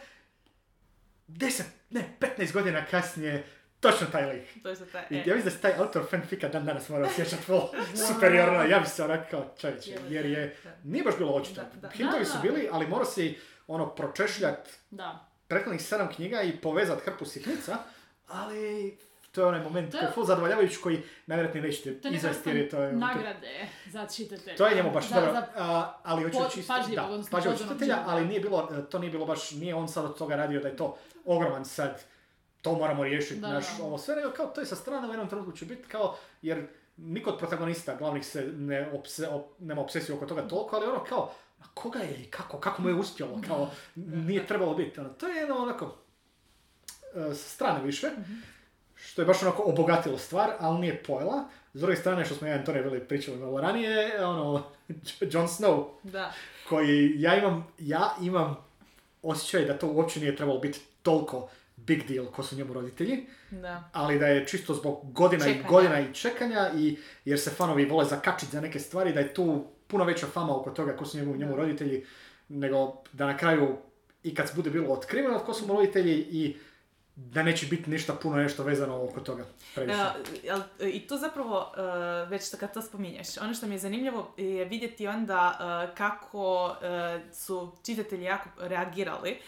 10, ne, 15 godina kasnije, točno taj lik. To je za taj, I e. ja mislim da se taj autor fanfika dan danas mora osjećati full superiorno, ja bi se onak kao čovječe, jer je, nije baš bilo očito. Da, da. Hintovi su bili, ali morao si ono pročešljat Da. prethodnih sedam knjiga i povezat hrpu sitnica, ali to je onaj moment To je- koji je full zadovoljavajući koji najvjerojatnije nećete izvesti jer je to je... nagrade za čitatelja. To je njemu baš dobro, za- ali hoću po- čisto, pažljivog, da, čitatelja, čitatelja. ali nije bilo, e, to nije bilo baš, nije on sad od toga radio da je to ogroman sad, to moramo riješiti, Da, naš, ovo sve, nego kao to je sa strane u jednom trenutku će biti kao, jer niko od protagonista glavnih se ne obse, op- nema obsesiju oko toga toliko, ali ono kao, a koga je i kako, kako mu je uspjelo, kao, nije trebalo biti, ono, to je jedno onako, e, sa strane više, što je baš onako obogatilo stvar, ali nije pojela. S druge strane, što smo ja i Antonija bili pričali malo ranije, ono, Jon Snow, Da. koji ja imam, ja imam osjećaj da to uopće nije trebalo biti toliko big deal ko su njemu roditelji, Da. ali da je čisto zbog godina Čekanja. i godina i čekanja i jer se fanovi vole zakačiti za neke stvari, da je tu puno veća fama oko toga ko su njemu, njemu roditelji, nego da na kraju i kad se bude bilo otkriveno ko su mu roditelji i da neće biti ništa puno nešto vezano oko toga. Previše. E, jel, e, I to zapravo, e, već kad to spominješ, ono što mi je zanimljivo je vidjeti onda e, kako e, su čitatelji jako reagirali.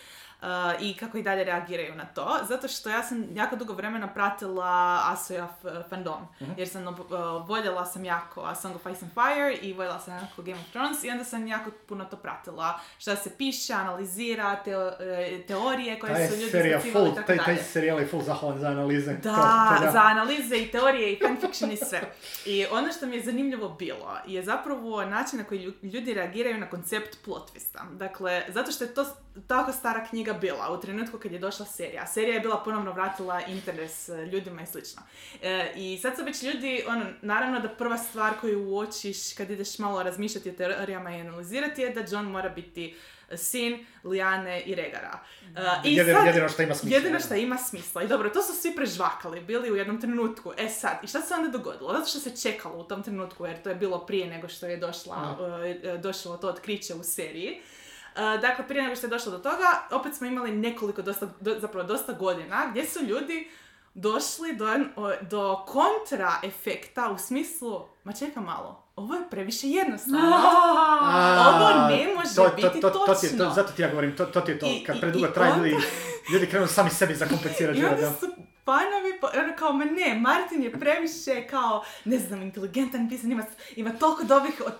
Uh, i kako i dalje reagiraju na to. Zato što ja sam jako dugo vremena pratila Asoja fandom. Jer sam uh, voljela sam jako A Song of Ice and Fire i voljela sam jako Game of Thrones i onda sam jako puno to pratila. Šta se piše, analizira, teo- e, teorije koje Taj su ljudi izbacivali i full, tako taj, taj serijal je full zahvalan za analize. Da, To- to za analize i teorije i fanfiction i sve. I ono što mi je zanimljivo bilo je zapravo način na koji lju- ljudi reagiraju na koncept plot twista. Dakle, zato što je to tako stara knjiga bila u trenutku kad je došla serija. Serija je bila ponovno vratila interes e, ljudima i slično. E, I sad su već ljudi, ono, naravno da prva stvar koju uočiš kad ideš malo razmišljati o teorijama i analizirati je da John mora biti sin Lijane i Regara. E, i Jedino, sad- jedino što ima smisla. Jedino što ima smisla. I dobro, to su svi prežvakali, bili u jednom trenutku. E sad, i šta se onda dogodilo? Zato što se čekalo u tom trenutku, jer to je bilo prije nego što je došla, e, e, došlo to otkriće u seriji. E, dakle, prije nego što je došlo do toga, opet smo imali nekoliko, dosta, do- zapravo dosta godina, gdje su ljudi došli do, do kontra efekta u smislu, ma čeka malo, ovo je previše jednostavno. Ovo ne može biti točno. zato ti ja govorim, to, to ti je to, kad predugo traje ljudi, krenu sami sebi zakomplicirati I onda da. su fanovi, po- ono kao, ma ne, Martin je previše kao, ne znam, inteligentan pisan, ima, ima toliko dobrih uh,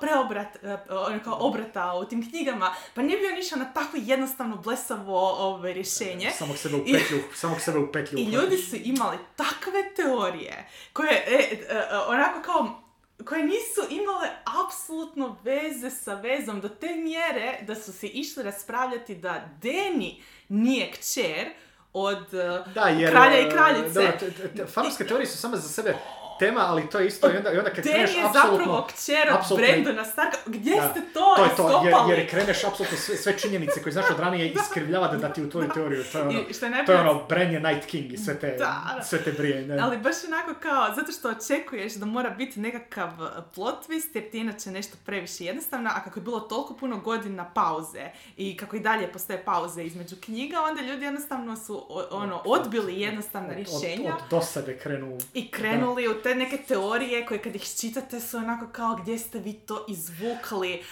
preobrat, uh, ono kao obrata u tim knjigama, pa ne bi on išao na tako jednostavno blesavo ove, rješenje. Samog sebe u I- samog sebe u petlju. I ljudi su imali takve teorije koje, e, e, e, onako kao, koje nisu imale apsolutno veze sa vezom do te mjere da su se išli raspravljati da Deni nije kćer od Da, jer... kralja i e, kraljice. Te- farmske teorije su same za sebe tema, ali to je isto i onda, i onda kad kreneš je apsolutno... zapravo kćer od Brandona Starka. Gdje Da, ste to, to je to, jer, jer kreneš apsolutno sve, sve činjenice koje znaš od ranije iskrivljavati da ti u tvoju teoriju. To je ono, I što je to je ono Bran je Night King i sve te, Da. sve te brije. Ne? Ali baš onako kao, zato što očekuješ da mora biti nekakav uh, plot twist, jer ti je inače nešto previše jednostavno, a kako je bilo toliko puno godina pauze i kako i dalje postoje pauze između knjiga, onda ljudi jednostavno su ono, odbili jednostavna Od- rješenja Od, od dosade krenu... i krenuli u te neke teorije koje kad ih čitate su onako kao gdje ste vi to izvukli.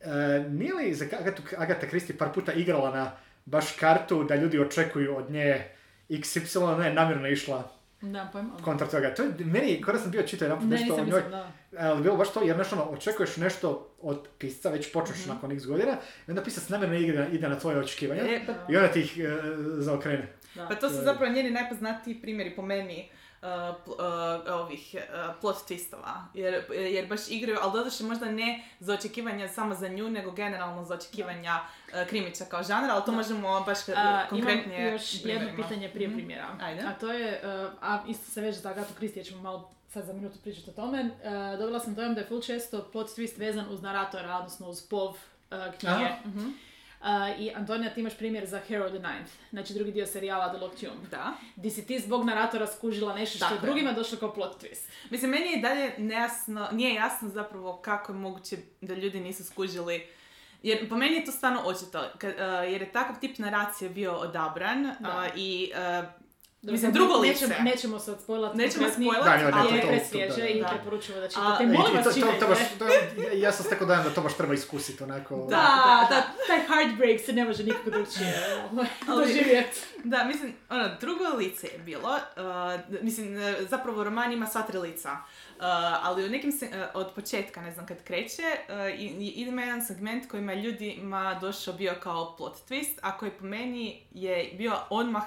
E, nije li za Agatu, Agata Christie par puta igrala na baš kartu da ljudi očekuju od nje XY, ne, namjerno je išla Da, pojma. kontra toga. To je, meni, kada sam bio čitao jedan put Ne, nešto o njoj, nisam, da. ali bilo baš to, jer nešto ono, očekuješ nešto od pisca, već počneš Mhm. nakon x godina, i onda pisac namjerno ide, ide na tvoje očekivanja, E, pa, i onda ti ih e, zaokrene. Da. pa to su zapravo njeni najpoznatiji primjeri po meni uh, uh, ovih uh, plot twistova. Jer, jer baš igraju, ali doduše možda ne za očekivanja samo za nju, nego generalno za očekivanja uh, krimića kao žanra, ali to možemo baš uh, konkretnije imam još jedno primjerima. pitanje prije Mhm. primjera. Ajde. A to je, uh, a isto se veže za Agatu Kristi, ćemo malo sad za minutu pričati o tome. Uh, dobila sam dojam da je full često plot twist vezan uz naratora, odnosno uz pov uh, knjige. Aha. Uh, I Antonija, ti imaš primjer za Hero the Ninth, znači drugi dio serijala The Locked Tomb. Da. Di si ti zbog naratora skužila nešto što Tako je drugima došlo kao plot twist. Mislim, meni je i dalje nejasno, nije jasno zapravo kako je moguće da ljudi nisu skužili jer po meni je to stvarno očito, uh, jer je takav tip naracije bio odabran uh, i uh, Mislim, drugo nećemo, lice. nećemo sad spojlati. Nećemo konkretni- spojlat, Da, ne, ne, ali je presvježe i da. preporučujemo da čitate. e, Molim vas, čitajte. ja sam stekao dojam da to baš treba iskusiti, onako. Da. Da, da, taj heartbreak se ne može nikako drugčije Ali- doživjeti. Da, mislim, ono, drugo lice je bilo, uh, mislim, uh, zapravo roman ima sva tri lica, uh, ali u nekim se, uh, od početka, ne znam, kad kreće, uh, ima jedan segment kojima je ljudima došao bio kao plot twist, a koji po meni je bio odmah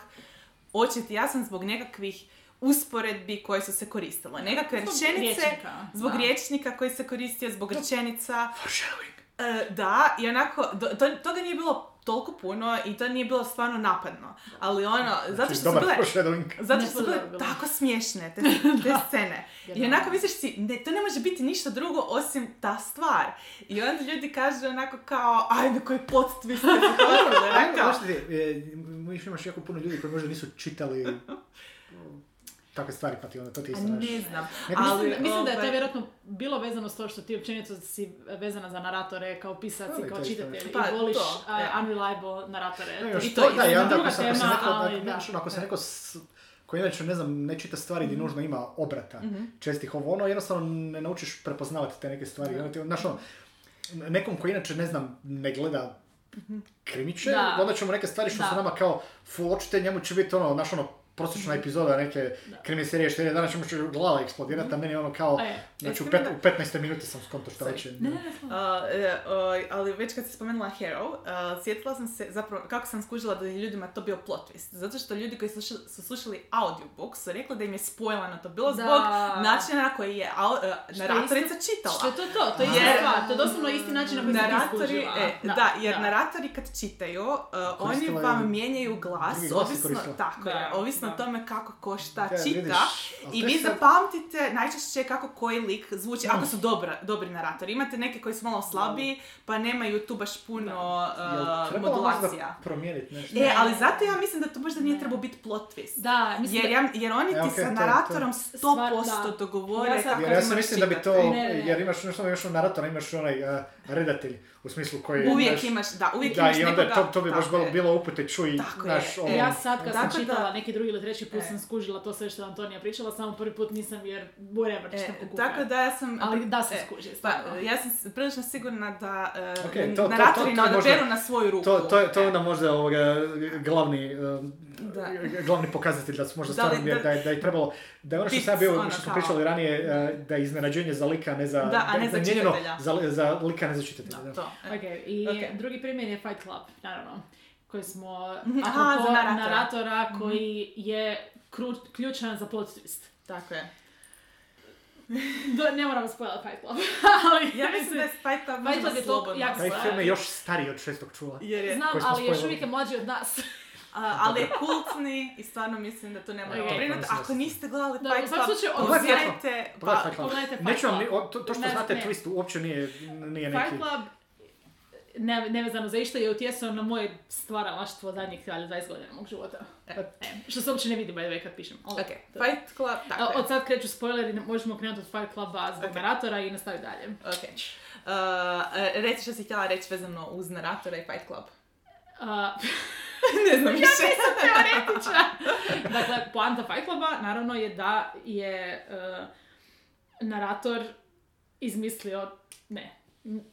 očit i jasan zbog nekakvih usporedbi koje su se koristile. Nekakve Zbog rečenice, rječnika, zbog da. riječnika koji se koristio, zbog rečenica. Foreshadowing. E, da, i onako, do- to, toga nije bilo toliko puno i to nije bilo stvarno napadno. Ali ono, zato što su bile... Zato što su bile tako smiješne te, te scene. I onako misliš si, ne, to ne može biti ništa drugo osim ta stvar. I onda ljudi kažu onako kao, ajde koji plot twist ste znaš ti, e, imaš- imaš jako puno ljudi koji možda nisu čitali takve stvari, pa ti onda to ti isto znaš. ne znam. Nego Ali, Mislim, mislim da je to ovaj, vjerojatno bilo vezano s to što ti općenito si vezana za naratore kao pisac i kao to čitatelj. Pa, i voliš to, a, e. unreliable naratore. Ne, To- još I to, to je da, onda druga ako tema, neko, ali ako, da. znaš, ako se neko s- koji inače, ne znam, ne čita stvari gdje nužno ima obrata čestih ovo ono, jednostavno ne naučiš prepoznavati te neke stvari. Ti, znaš, ono, nekom koji inače, ne znam, ne gleda krimiće, Da. onda ćemo neke stvari što Da. su nama kao full očite, njemu će biti ono, naš ono, prosječna epizoda neke krimi serije što je danas ćemo će glava eksplodirati, a meni je ono kao, A je. znači u, pet, u 15. minuti sam skonto što već je. Uh, e, o, ali već kad si spomenula Hero, uh, sjetila sam se zapravo kako sam skužila da je ljudima to bio plot twist. Zato što ljudi koji slušali, su slušali audiobook su rekli da im je spojlano to bilo Da. zbog načina na koji je au, uh, Što je naratorica čitala. Što je to to, to je stvar, to je doslovno isti način na koji ti Naratori, skužila. e, da, jer naratori kad čitaju, uh, oni vam mijenjaju glas, ovisno, tako Da, je, ovisno da. o tome kako ko šta Ja, čita. vidiš, I to vi je sad- zapamtite najčešće kako koji lik zvuči, ako su dobra, dobri naratori. Imate neke koji su malo slabiji, pa nemaju tu baš puno uh, trebalo modulacija. promijeniti nešto? E, ali zato ja mislim da to možda nije trebao biti plot twist. Da, mislim Jer, ja, jer oni E, ti okej, sa to je to. naratorom 100% Stvar, da. dogovore Ja sad- kako Jer ja sam mislim da bi to. Ne, ne, ne. jer imaš nešto, imaš naratora, imaš onaj uh, redatelj, u smislu koji... Uvijek znaš, imaš, da, uvijek da, imaš i onda nekoga... to, to bi baš bilo, bilo upute, čuj, Tako znaš, je. ono, E, Ja sad kad sam Tako da- čitala neki drugi ili treći put E. sam skužila to sve što je Antonija pričala, samo prvi put nisam jer whatever, E, čitam po tako da ja sam... Ali da se e, skuži, Pa, stvarno. ja sam prilično sigurna da uh, Ok, to- to- naratori to- to možda- odaberu na svoju ruku. To, to, je- to je onda možda ovoga, glavni, um, Da. glavni pokazatelj da su možda stvarno, da, da, da je trebalo, da je ono što sam bio, ono što smo pričali ranije, da je iznenađenje za lika, ne za, Da, a ne. Za, za lika, ne za čitatelja. Da. To. E. Ok, i Ok. drugi primjer je Fight Club, naravno, koji smo, Mhm, aha, apropo za naratora. Mhm. naratora koji je kru- ključan za plot twist. Tako je. Do, ne moramo spojati Fight Club, ali Ja mislim da je Fight Club Fight Club je to slobodno. jako Taj Stvar. film je još stariji od šestog čula. Jer je, znam, ali još uvijek je mlađi od nas. a, ali je kultni i stvarno mislim da to ne moramo Ok. brinuti. Ako niste gledali Fight Club, Pogledajte pogledajte, pa, Pogledaj Fight Club. pogledajte Fight Neću vam, to, to što Ne, znate ne. twist uopće nije, nije neki... Fight Club, ne, nevezano za išta, je utjecao na moje stvaralaštvo zadnjih ali 20 godina mog života. E. E, što se uopće ne vidi by the way kad pišem. Ok, Fight Club, tako je. Od sad kreću spoileri, možemo krenuti od Fight Cluba zbog Ok. naratora i nastaviti dalje. Ok. Uh, e, reci što si htjela reći vezano uz naratora i Fight Club. A, ne znam više. teoretiča. dakle, poanta Fight Cluba naravno je da je uh, narator izmislio, ne,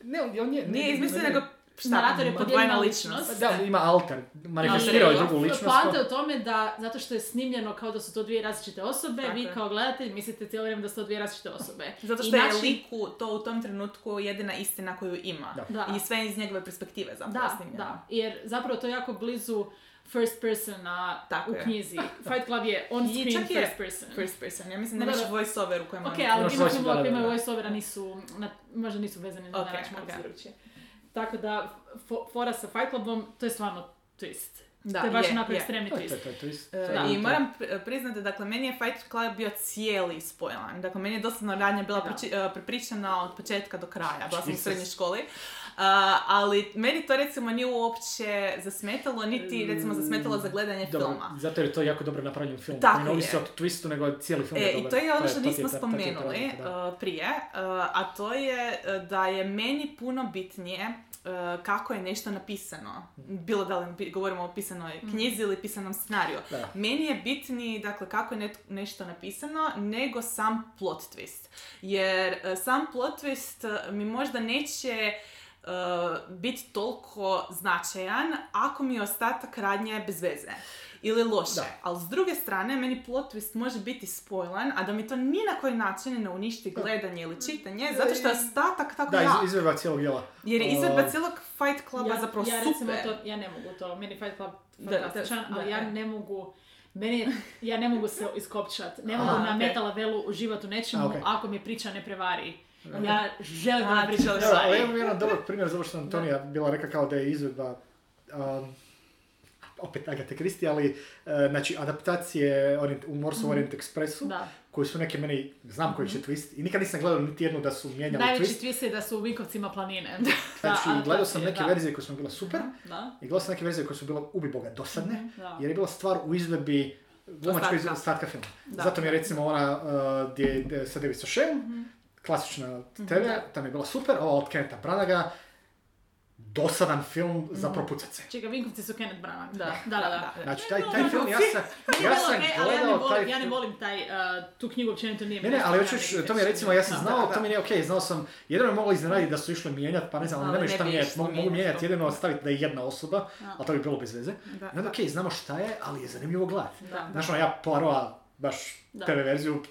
Ne, on je... ne- Nije izmislio, ne- nego? Narator je podijeljena ličnost. Da, ima alter, manifestirao je drugu ličnost. Poanta je u tome da, zato što je snimljeno kao da su to dvije različite osobe, Tako vi je. kao gledatelj mislite cijelo vrijeme da su to dvije različite osobe. Zato I što je način- liku to u tom trenutku jedina istina koju ima. Da. I sve iz njegove perspektive zapravo Da, snimljeno. da, jer zapravo to je jako blizu first persona Tako u je. knjizi. Fight Club je on I screen čak je first person. First person. Ja mislim da da. voice over u kojem Ok, on- ali ima voice- filmova koji imaju da. voice-overa nisu, na, možda nisu vezani na Ok, način, malo ok. se drugčije. Tako da, fo- fora sa Fight Clubom, to je stvarno twist. Da, to je baš onako je. ekstremni To je, to twist. je, to je, to je, to je- I to- moram pri- priznati, dakle, meni je Fight Club bio cijeli spoilan. Dakle, meni je doslovno radnja bila e, prepričana od početka do kraja. Bila sam u srednjoj školi. A, ali meni to recimo nije uopće zasmetalo, niti recimo zasmetalo za gledanje Dobro, filma. zato jer je to jako dobro napravljen film. Tako ne ovisi je. o twistu, nego cijeli film je E, dobar. I to je ono što nismo je spomenuli uh, prije, uh, a to je uh, da je meni puno bitnije kako je nešto napisano. Bilo da li govorimo o pisanoj knjizi ili pisanom scenariju. Da. Meni je bitniji, dakle, kako je net- nešto napisano, nego sam plot twist. Jer sam plot twist mi možda neće uh, biti toliko značajan ako mi je ostatak radnje bez veze. Ili loše. Da. Ali s druge strane, meni plot twist može biti spojlan, a da mi to ni na koji način ne uništi gledanje ili čitanje, zato što je ostatak tako Da, jak. iz, izvedba cijelog dijela. Jer je izvedba cijelog Fight Cluba ja, zapravo ja, super. recimo to, ja ne mogu to, meni Fight Club Da, fantastičan, da, ali da, ja ne mogu, meni je, ja ne mogu se iskopčat, ne mogu Aha, na ok. meta levelu uživati u nečemu A, ok. ako mi priča ne prevari. Ja želim da A, me ti priča želiš- Evo, ali imam jedan dobar primjer za ovo što je Antonija bila rekla kao da je izvedba um, opet Agatha Christie, ali uh, znači adaptacije orient, u Morse Orient Expressu, Da. koji su neke meni, znam koji će twist, i nikad nisam gledao niti jednu da su mijenjali Najveći twist. twist je da su u Vinkovcima planine. Znači, Da, gledao sam neke da. verzije koje su mi bile super, Da. i gledao sam neke verzije koje su bile ubi boga dosadne, Da. jer je bila stvar u izvedbi glumačkoj Ostatka. ostatka filma. Da. Zato mi je recimo ona uh, gdje, gdje sa David Sashem, Mhm. Klasična TV, tam je bila super, ova od Kenneta Branaga, dosadan film za propucat se. Čekaj, Vinkovci su Kenneth Branagh. Da, da, da. da. Znači, taj, taj film, ja sam, je ja sam okej, ali ja ne gledao volim, taj ja ne volim taj, uh, tu knjigu općenito nije Ne, ne, ali hoću, to mi je recimo, ja sam Da, znao, da. to mi nije okej, znao sam, jedino me moglo iznenaditi da su išli mijenjati, pa ne znam, ali nemaju ne šta mijenjati, mogu, mijenjati jedino staviti da je jedna osoba, Da. ali to bi bilo bez veze. Da, I onda, da. okej, znamo šta je, ali je zanimljivo gledati. Da. Znaš, ono, ja Poirota, baš Da. TV verziju,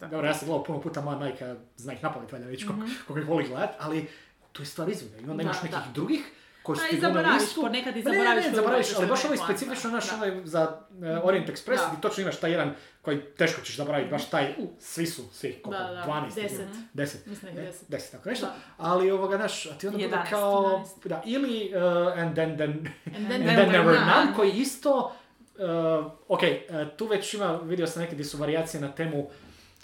dobro, ja sam gledao puno puta, moja majka zna ih napamet, valjda već koliko koliko ih voli gledat, ali tu je stvar izvoda. I onda Da, imaš nekih da. drugih koji su Da, ti gledali zaboraviš, istu. ponekad i Pa ne, zaboraviš Ne, ne, zaboraviš, ali baš ovaj specifično naš Da. onaj za uh, Orient Express, Da. gdje točno imaš taj jedan koji teško ćeš zaboraviti, baš taj, u, svi su, svi, koliko, Da, da, 12, deset. 10, Mislim da ih ne, deset. 10, tako nešto, Da. ali ovoga, naš, a ti onda bude 11, kao, 11. da, ili uh, And Then, then, And then, then Never None. Koji isto, uh, ok, tu već ima, vidio sam neke gdje su varijacije na temu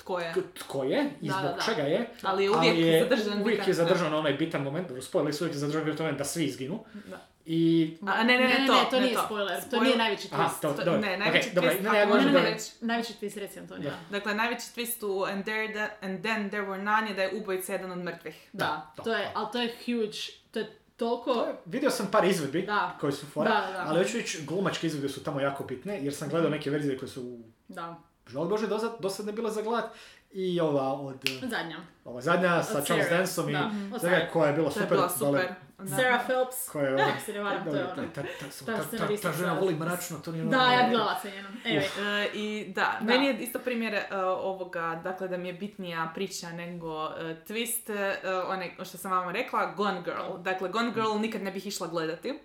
Tko je? tko je i Da, zbog da, da. čega je. Ali je uvijek zadržan uvijek je zadržan onaj bitan moment, spojili su uvijek je zadržan bitan moment da svi izginu. Da. I... A, ne, ne, ne, to, ne, to nije to. spoiler, to nije najveći Aha, twist. to, to- ne, najveći dobro, twist, ne, ne, ja Ne, ne, ne, ne, najveći twist, reci Antonija. Da. Dakle, najveći twist u And, there, the- and Then There Were None je da je ubojica jedan od mrtvih. Da, Da, to je, da. ali to je huge, to je toliko... To je- Vidio sam par izvedbi Da. koji su fora, Da, da. ali hoću reći, glumačke izvedbe su tamo jako bitne, jer sam gledao neke verzije koje su, Da, žal Bože, dosad, dosad ne bile za gledat. I ova od, uh, zadnja. ova zadnja sa Od Charles. Dansom i Da, Sarah. koja je bila To je super. bila super. Da. Sarah Phelps. Koja je ona... Ako se ne varam, to je Dobro, ona. ta, žena voli mračno, to nije Da, ja bi gledala sa njenom. Anyway, E, I da, Da. meni je isto primjer e, ovoga, dakle da mi je bitnija priča nego e, twist, e, onaj, što sam vam rekla, Gone Girl. Dakle, Gone Girl nikad ne bih išla gledati.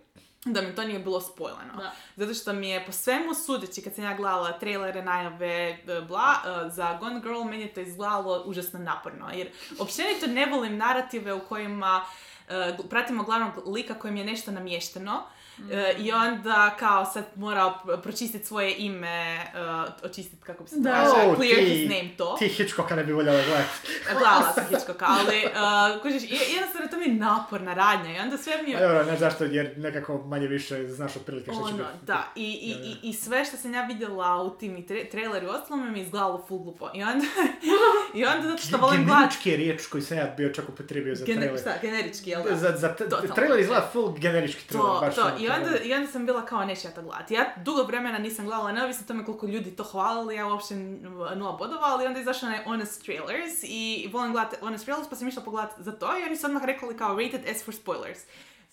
Da mi to nije bilo spojleno. Da. Zato što mi je po svemu sudeći, kad sam ja gledala trailere, najave, e, bla, e, za Gone Girl, meni je to izgledalo užasno naporno. Jer općenito ne volim narative u kojima e, gl- pratimo glavnog lika kojem je nešto namješteno. E, I onda kao sad mora pročistiti svoje ime, e, očistiti kako bi se to Da. kaže, O, clear ti- his name to. Ti Hitchcocka ne bi voljela gledati. Gledala sam Hitchcocka, ali uh, kužiš, je- jednostavno to mi je naporna radnja i onda sve mi A je... dobro, ne zašto, jer nekako manje više znaš otprilike što će Ono, biti. da, i, i, i, i sve što sam ja vidjela u tim i tre- traileri i ostalome mi je izgledalo full glupo. I onda, i onda zato što volim gledat... Generički je riječ koji sam ja bio čak upotrijebio za Gener- trailer. šta, generički, jel da? Za, za t- trailer izgleda full generički trailer. To, baš to. ono, I onda, I onda sam bila kao neću ja to gledati. Ja dugo vremena nisam gledala, neovisno tome koliko ljudi to hvalili, ja uopće nula bodova, ali onda je izašao onaj Honest Trailers i volim gledati Honest Trailers pa sam išla pogledati za to i oni su odmah rekli kao rated S for spoilers.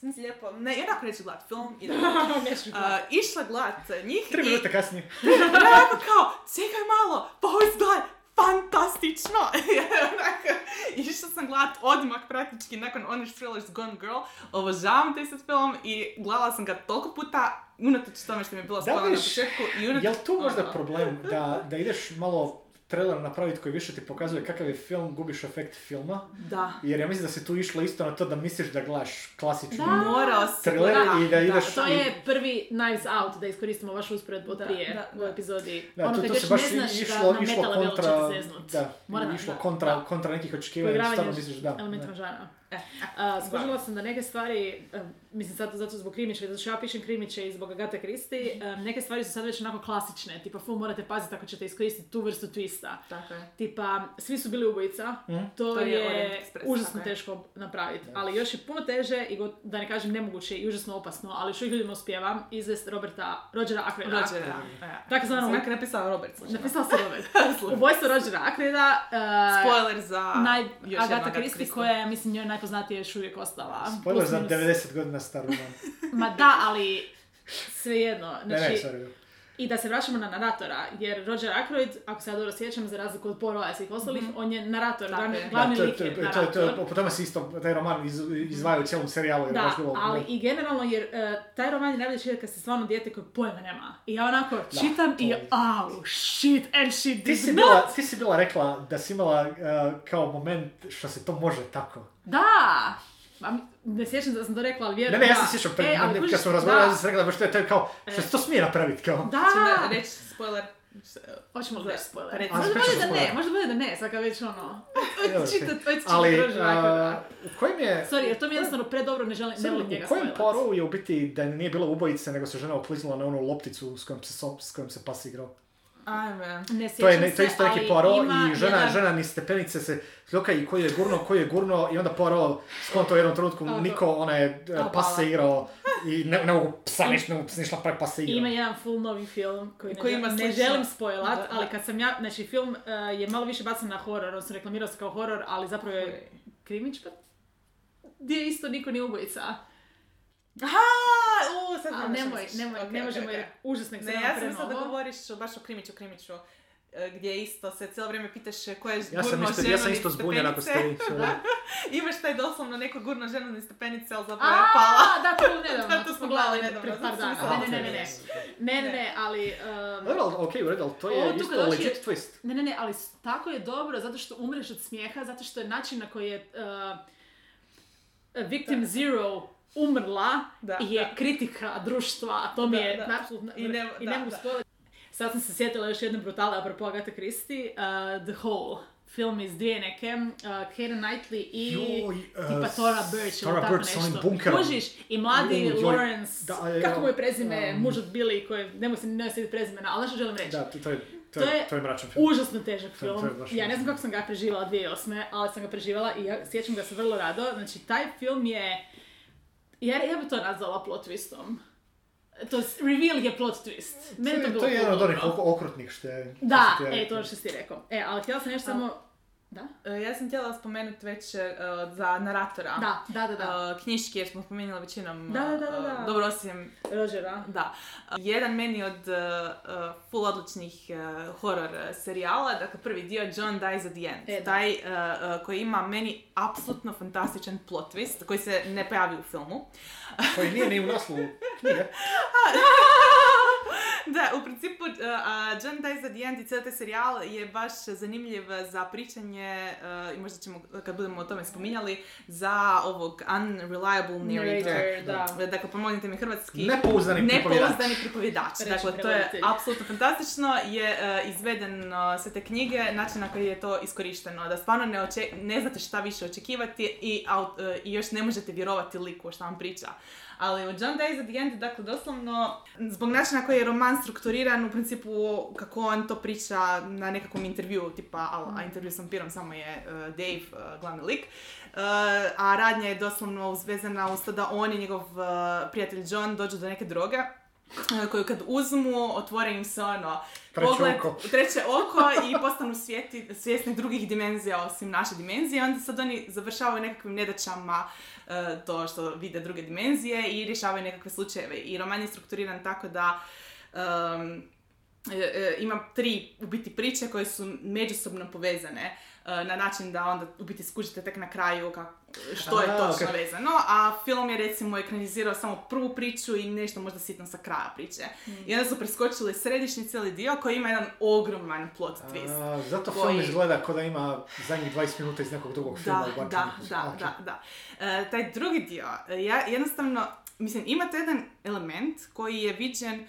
Sam si lijepo, ne, jednako neću gledati film, idem. neću Uh, išla gledat njih Tri i minute kasnije. onako kao, čekaj malo, pa ovo fantastično. Išla sam gledat odmah praktički nakon Honest Trailers Gone Girl, obožavam taj sad film i gledala sam ga toliko puta unatoč tome što mi je bilo spojeno na početku i unatoč... Jel tu možda ono, problem da, da ideš malo trailer napraviti koji više ti pokazuje kakav je film, gubiš efekt filma? Da. Jer ja mislim da si tu išla isto na to da misliš da gledaš klasični Da. Morao si Trailer gledat, i da ideš- To je prvi Knives Out, da iskoristimo vašu usporedbu od Da, prije da, u da. epizodi. Da, ono tu još se baš ne znaš išlo, da išlo kontra, da, Mora da, išlo da, kontra, da. kontra nekih očekivanja, Poigravanje stvarno misliš da. elementima da. A, skužila sam da neke stvari, em, mislim zato, zato zbog krimića, zato što ja pišem krimiće i zbog Agate Christie, em, neke stvari su sad već onako klasične, tipa ful morate paziti ako ćete iskoristiti tu vrstu twista. Tako je. Tipa, svi su bili ubojica, Mhm. to, To je je, Express, užasno tako teško napraviti, ali još je puno teže i go- da ne kažem nemoguće i užasno opasno, ali još ljudima uspijeva izvest Roberta, Rođera Akreda. Roger, da. Tako zvano- Sam napisao Robert. slučajno. Napisala sam Robert. Ubojstvo Rođera Akreda. uh, Spoiler za Naj, još Agata Agatha Christie Christie. koja je, mislim, njoj najpoznatija još uvijek ostala. Spoiler Plus za minus. 90 godina star roman. Ma da, ali svejedno. Ne, Znači, ne, sorry. I da se vraćamo na naratora, jer Roger Ackroyd, ako se ja dobro sjećam, za razliku od Poirota i svih ostalih, on je narator, glavni, glavni Da, to, lik je to, to, narator. to, po tome se isto taj roman iz, izdvaja u cijelom serijalu. Jer je Da, baš bilo, ali i generalno, jer e, taj roman je najbolje čitati kad se stvarno dijete koje pojma nema. I ja onako čitam i to au, shit, and she Ti did si, not. bila, ti si bila rekla da si imala uh, kao moment što se to može tako. Da! Ne sjećam da sam to rekla, ali Ne, vjerujem ne, ja da. se sjećam, pre, E, ali kad smo razgovarali, da. ja sam rekla da baš to je, to je kao, što se to smije napraviti kao. Da! Ćemo reći spoiler. Hoćemo li reći spoiler? reci. Možda A, bude da ne, spoiler. možda bude da ne, sad kad već ono... Čitat, čitat Ali, u kojem je... Sorry, jer to mi je jednostavno predobro, ne, želim, ne volim njega u kojem. Poirotu je u biti da nije bilo ubojice, nego se žena okliznula na onu lopticu s kojom se, s kojom se pas igrao? Ajme. Ne To je, ne, to je se, isto neki Poirot ima i žena, jedan- žena ni stepenice se ljoka i koji je gurno, koji je gurno i onda Poirot skonto u jednom trenutku Tako. niko onaj eh, A, pas hvala. se igrao i ne, ne mogu psa ništa, ne mogu psa ništa napraviti, pas se igrao. Ima jedan full novi film koji ne, Koji ima ne želim spojlat, Da, ali kad sam ja, znači film eh, je malo više bacan na horor, odnosno reklamirao se kao horor, ali zapravo je krimička, gdje isto niko nije ubojica. Aha, u, sad A što nemoj, nemoj, Ok, ne ok, možemo ok. jer užasno Ne, ja sam mislila da govoriš o- baš o Krimiću, Krimiću, e, gdje isto se cijelo vrijeme pitaš e, ko je Ja sam gurno isto, ja sam isto zbunjen ako ste. Imaš taj doslovno neko gurno ženu niz stepenice, ali zapravo je pala. A, da, to nedavno, Da, to smo gledali pred nedavno, par dana. Ne, ne, ne, ne, ok. ne, ne, ne, ali... um, Dobro, ali okej, u redu, ali to je isto dođe- legit twist. Ne, ne, ne, ali tako je dobro zato što umreš od smijeha, zato što je način na koji je uh, Victim Zero umrla Da, je da. kritika društva, a to mi Da, je da. apsolutno... I ne- i da, ne mogu Sad sam se sjetila još jedne brutale, apropo Agatha Christie, uh, The Hole. Film iz dvije neke, uh, Keira Knightley i Joj, uh, tipa Tora Birch ili Tora tako Birch nešto. Kužiš, i mladi Joj, joj, Lawrence, da, je, kako mu je prezime, um, muž od Billy, koji, ne mogu se ne sjetiti prezimena, ali što želim reći. Da, to, to je, to, To je, to je mračan film. Užasno težak To je- film. to je ja ne znam kako sam ga preživala 2008. ali sam ga preživala i ja sjećam ga se vrlo rado. Znači, taj film je... Ja, ja bi to nazvala plot twistom. To je, reveal je plot twist. Meni to, to, bilo to je jedan od onih ok- okrutnih što je... Da, je e, to što si rekao. E, ali htjela sam nešto samo... Da? E, Ja sam htjela spomenuti već e, za naratora. Da, da, da, da. E, knjiški jer smo spomenuli većinom Da, da, da, da, da. dobro osim Rožera. da. Jedan meni od uh, full odličnih uh, horror uh, serijala, dakle prvi dio John Dies at the End. E, da. Taj uh, uh, koji ima meni apsolutno fantastičan plot twist koji se ne pojavi u filmu. Koji nije ni u naslovu knjige. da, u principu uh, a John Dies at the End i cijeli taj serijal je baš zanimljiv za pričanje uh, i možda ćemo kad budemo o tome spominjali za ovog unreliable narrator. Da. Dakle, pomognite mi hrvatski. Nepouzdani pripovjedač. Nepouzdani pripovjedač. Dakle, to je apsolutno fantastično. Je izveden sve te knjige, način na koji je to iskorišteno. Da stvarno ne, oče- ne znate šta više očekivati i, još ne možete vjerovati liku šta vam priča. Ali u John Dies at the End, dakle, doslovno, zbog načina na koji je roman strukturiran, u principu kako on to priča na nekakvom intervju, tipa, a, a intervju s vampirom samo je e, Dave, e, glavni lik, Uh, a radnja je doslovno uzvezana uz to da on i njegov uh, prijatelj John dođu do neke droge. uh, koju kad uzmu, otvore im se ono Treće pogled, oko. treće oko i postanu svijeti, svjesni drugih dimenzija osim naše dimenzije. Onda sad oni završavaju nekakvim nedaćama uh, to što vide druge dimenzije i rješavaju nekakve slučajeve. I roman je strukturiran tako da um, e, e, ima tri u biti priče koje su međusobno povezane e, na način da onda u biti skužite tek na kraju kak- što je točno ok. vezano, a film je recimo ekranizirao samo prvu priču i nešto možda sitno sa kraja priče. I onda su preskočili središnji cijeli dio koji ima jedan ogroman plot twist. A, zato Koji- film izgleda kao da ima zadnjih 20 minuta iz nekog drugog filma Da, da, da, da, da. E, taj drugi dio, e, ja jednostavno, mislim, imate jedan element koji je viđen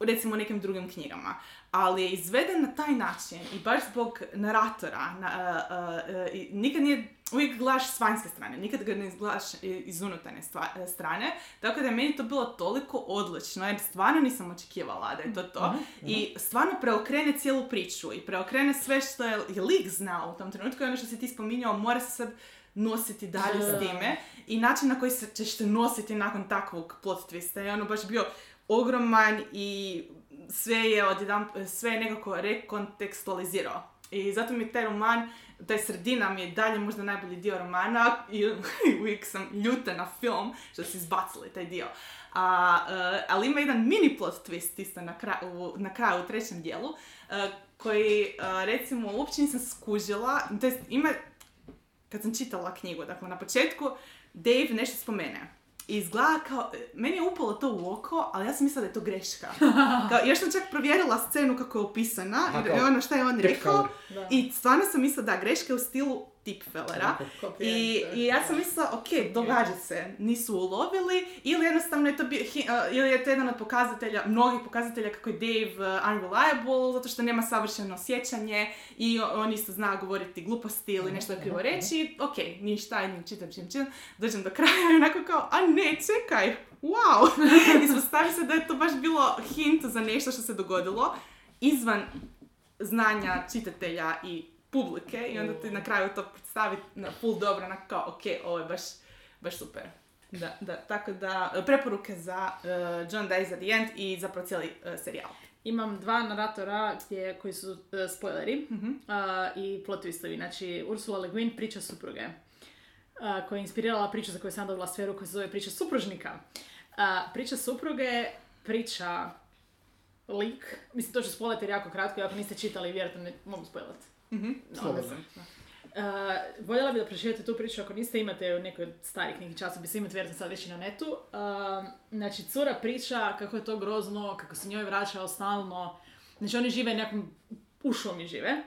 recimo u nekim drugim knjigama, ali je izveden na taj način i baš zbog naratora, na, e, e, i nikad nije, uvijek gledaš s vanjske strane, nikad ga ne gledaš iz unutarnje stva- strane, tako da je meni to bilo toliko odlično, jer stvarno nisam očekivala da je to to. I stvarno preokrene cijelu priču i preokrene sve što je, je lik znao u tom trenutku i ono što si ti spominjao, mora se sad nositi dalje s time. I način na koji se ćeš se nositi nakon takvog plot twista je ono baš bio ogroman i sve je odjedan, sve je nekako rekontekstualizirao. I zato mi taj roman, taj sredina mi je dalje možda najbolji dio romana i uvijek sam ljuta na film što su izbacili taj dio. A, e, ali ima jedan mini plot twist isto na, kraju, na kraju u trećem dijelu e, koji e, recimo uopće nisam skužila, to ima kad sam čitala knjigu, dakle na početku Dave nešto spomene. I izgleda kao, meni je upalo to u oko, ali ja sam mislila da je to greška. Kao, još sam čak provjerila scenu kako je opisana, i ono šta je on rekao. I stvarno sam mislila da greška je u stilu tipfelera. I, I ja sam mislila, ok, događa se, nisu ulovili, ili jednostavno je to a, ili je to jedan od pokazatelja, mnogih pokazatelja kako je Dave uh, unreliable, zato što nema savršeno sjećanje i on isto zna govoriti gluposti ili nešto je krivo reći, ok, ništa, idem, čitam, čitam, čitam, dođem do kraja i onako kao, a ne, čekaj, wow! Ispostavi se da je to baš bilo hint za nešto što se dogodilo izvan znanja čitatelja i publike i onda ti na kraju to predstavi na full dobro, na kao, ok, ovo je baš, baš super. Da, da, tako da, preporuke za uh, John Dies at the End i zapravo cijeli uh, serijal. Imam dva naratora gdje, koji su uh, spoileri Mhm. uh, i plot twistovi. Znači, Ursula Le Guin, priča supruge, uh, koja je inspirirala priču za koju sam dobila sferu koja se zove priča supružnika. Uh, priča supruge, priča lik, mislim to ću spoilati jer jako kratko, ako niste čitali, vjerojatno ne mogu spoilati. Mhm. Slobodno. mislim. Uh, voljela bi da pročitate tu priču ako niste imate u nekoj od starih nekih časopisa, imate vjerojatno sad već i na netu. Uh, znači, cura priča kako je to grozno, kako se njoj vraćao stalno. Znači, oni žive nekom, u šumi žive.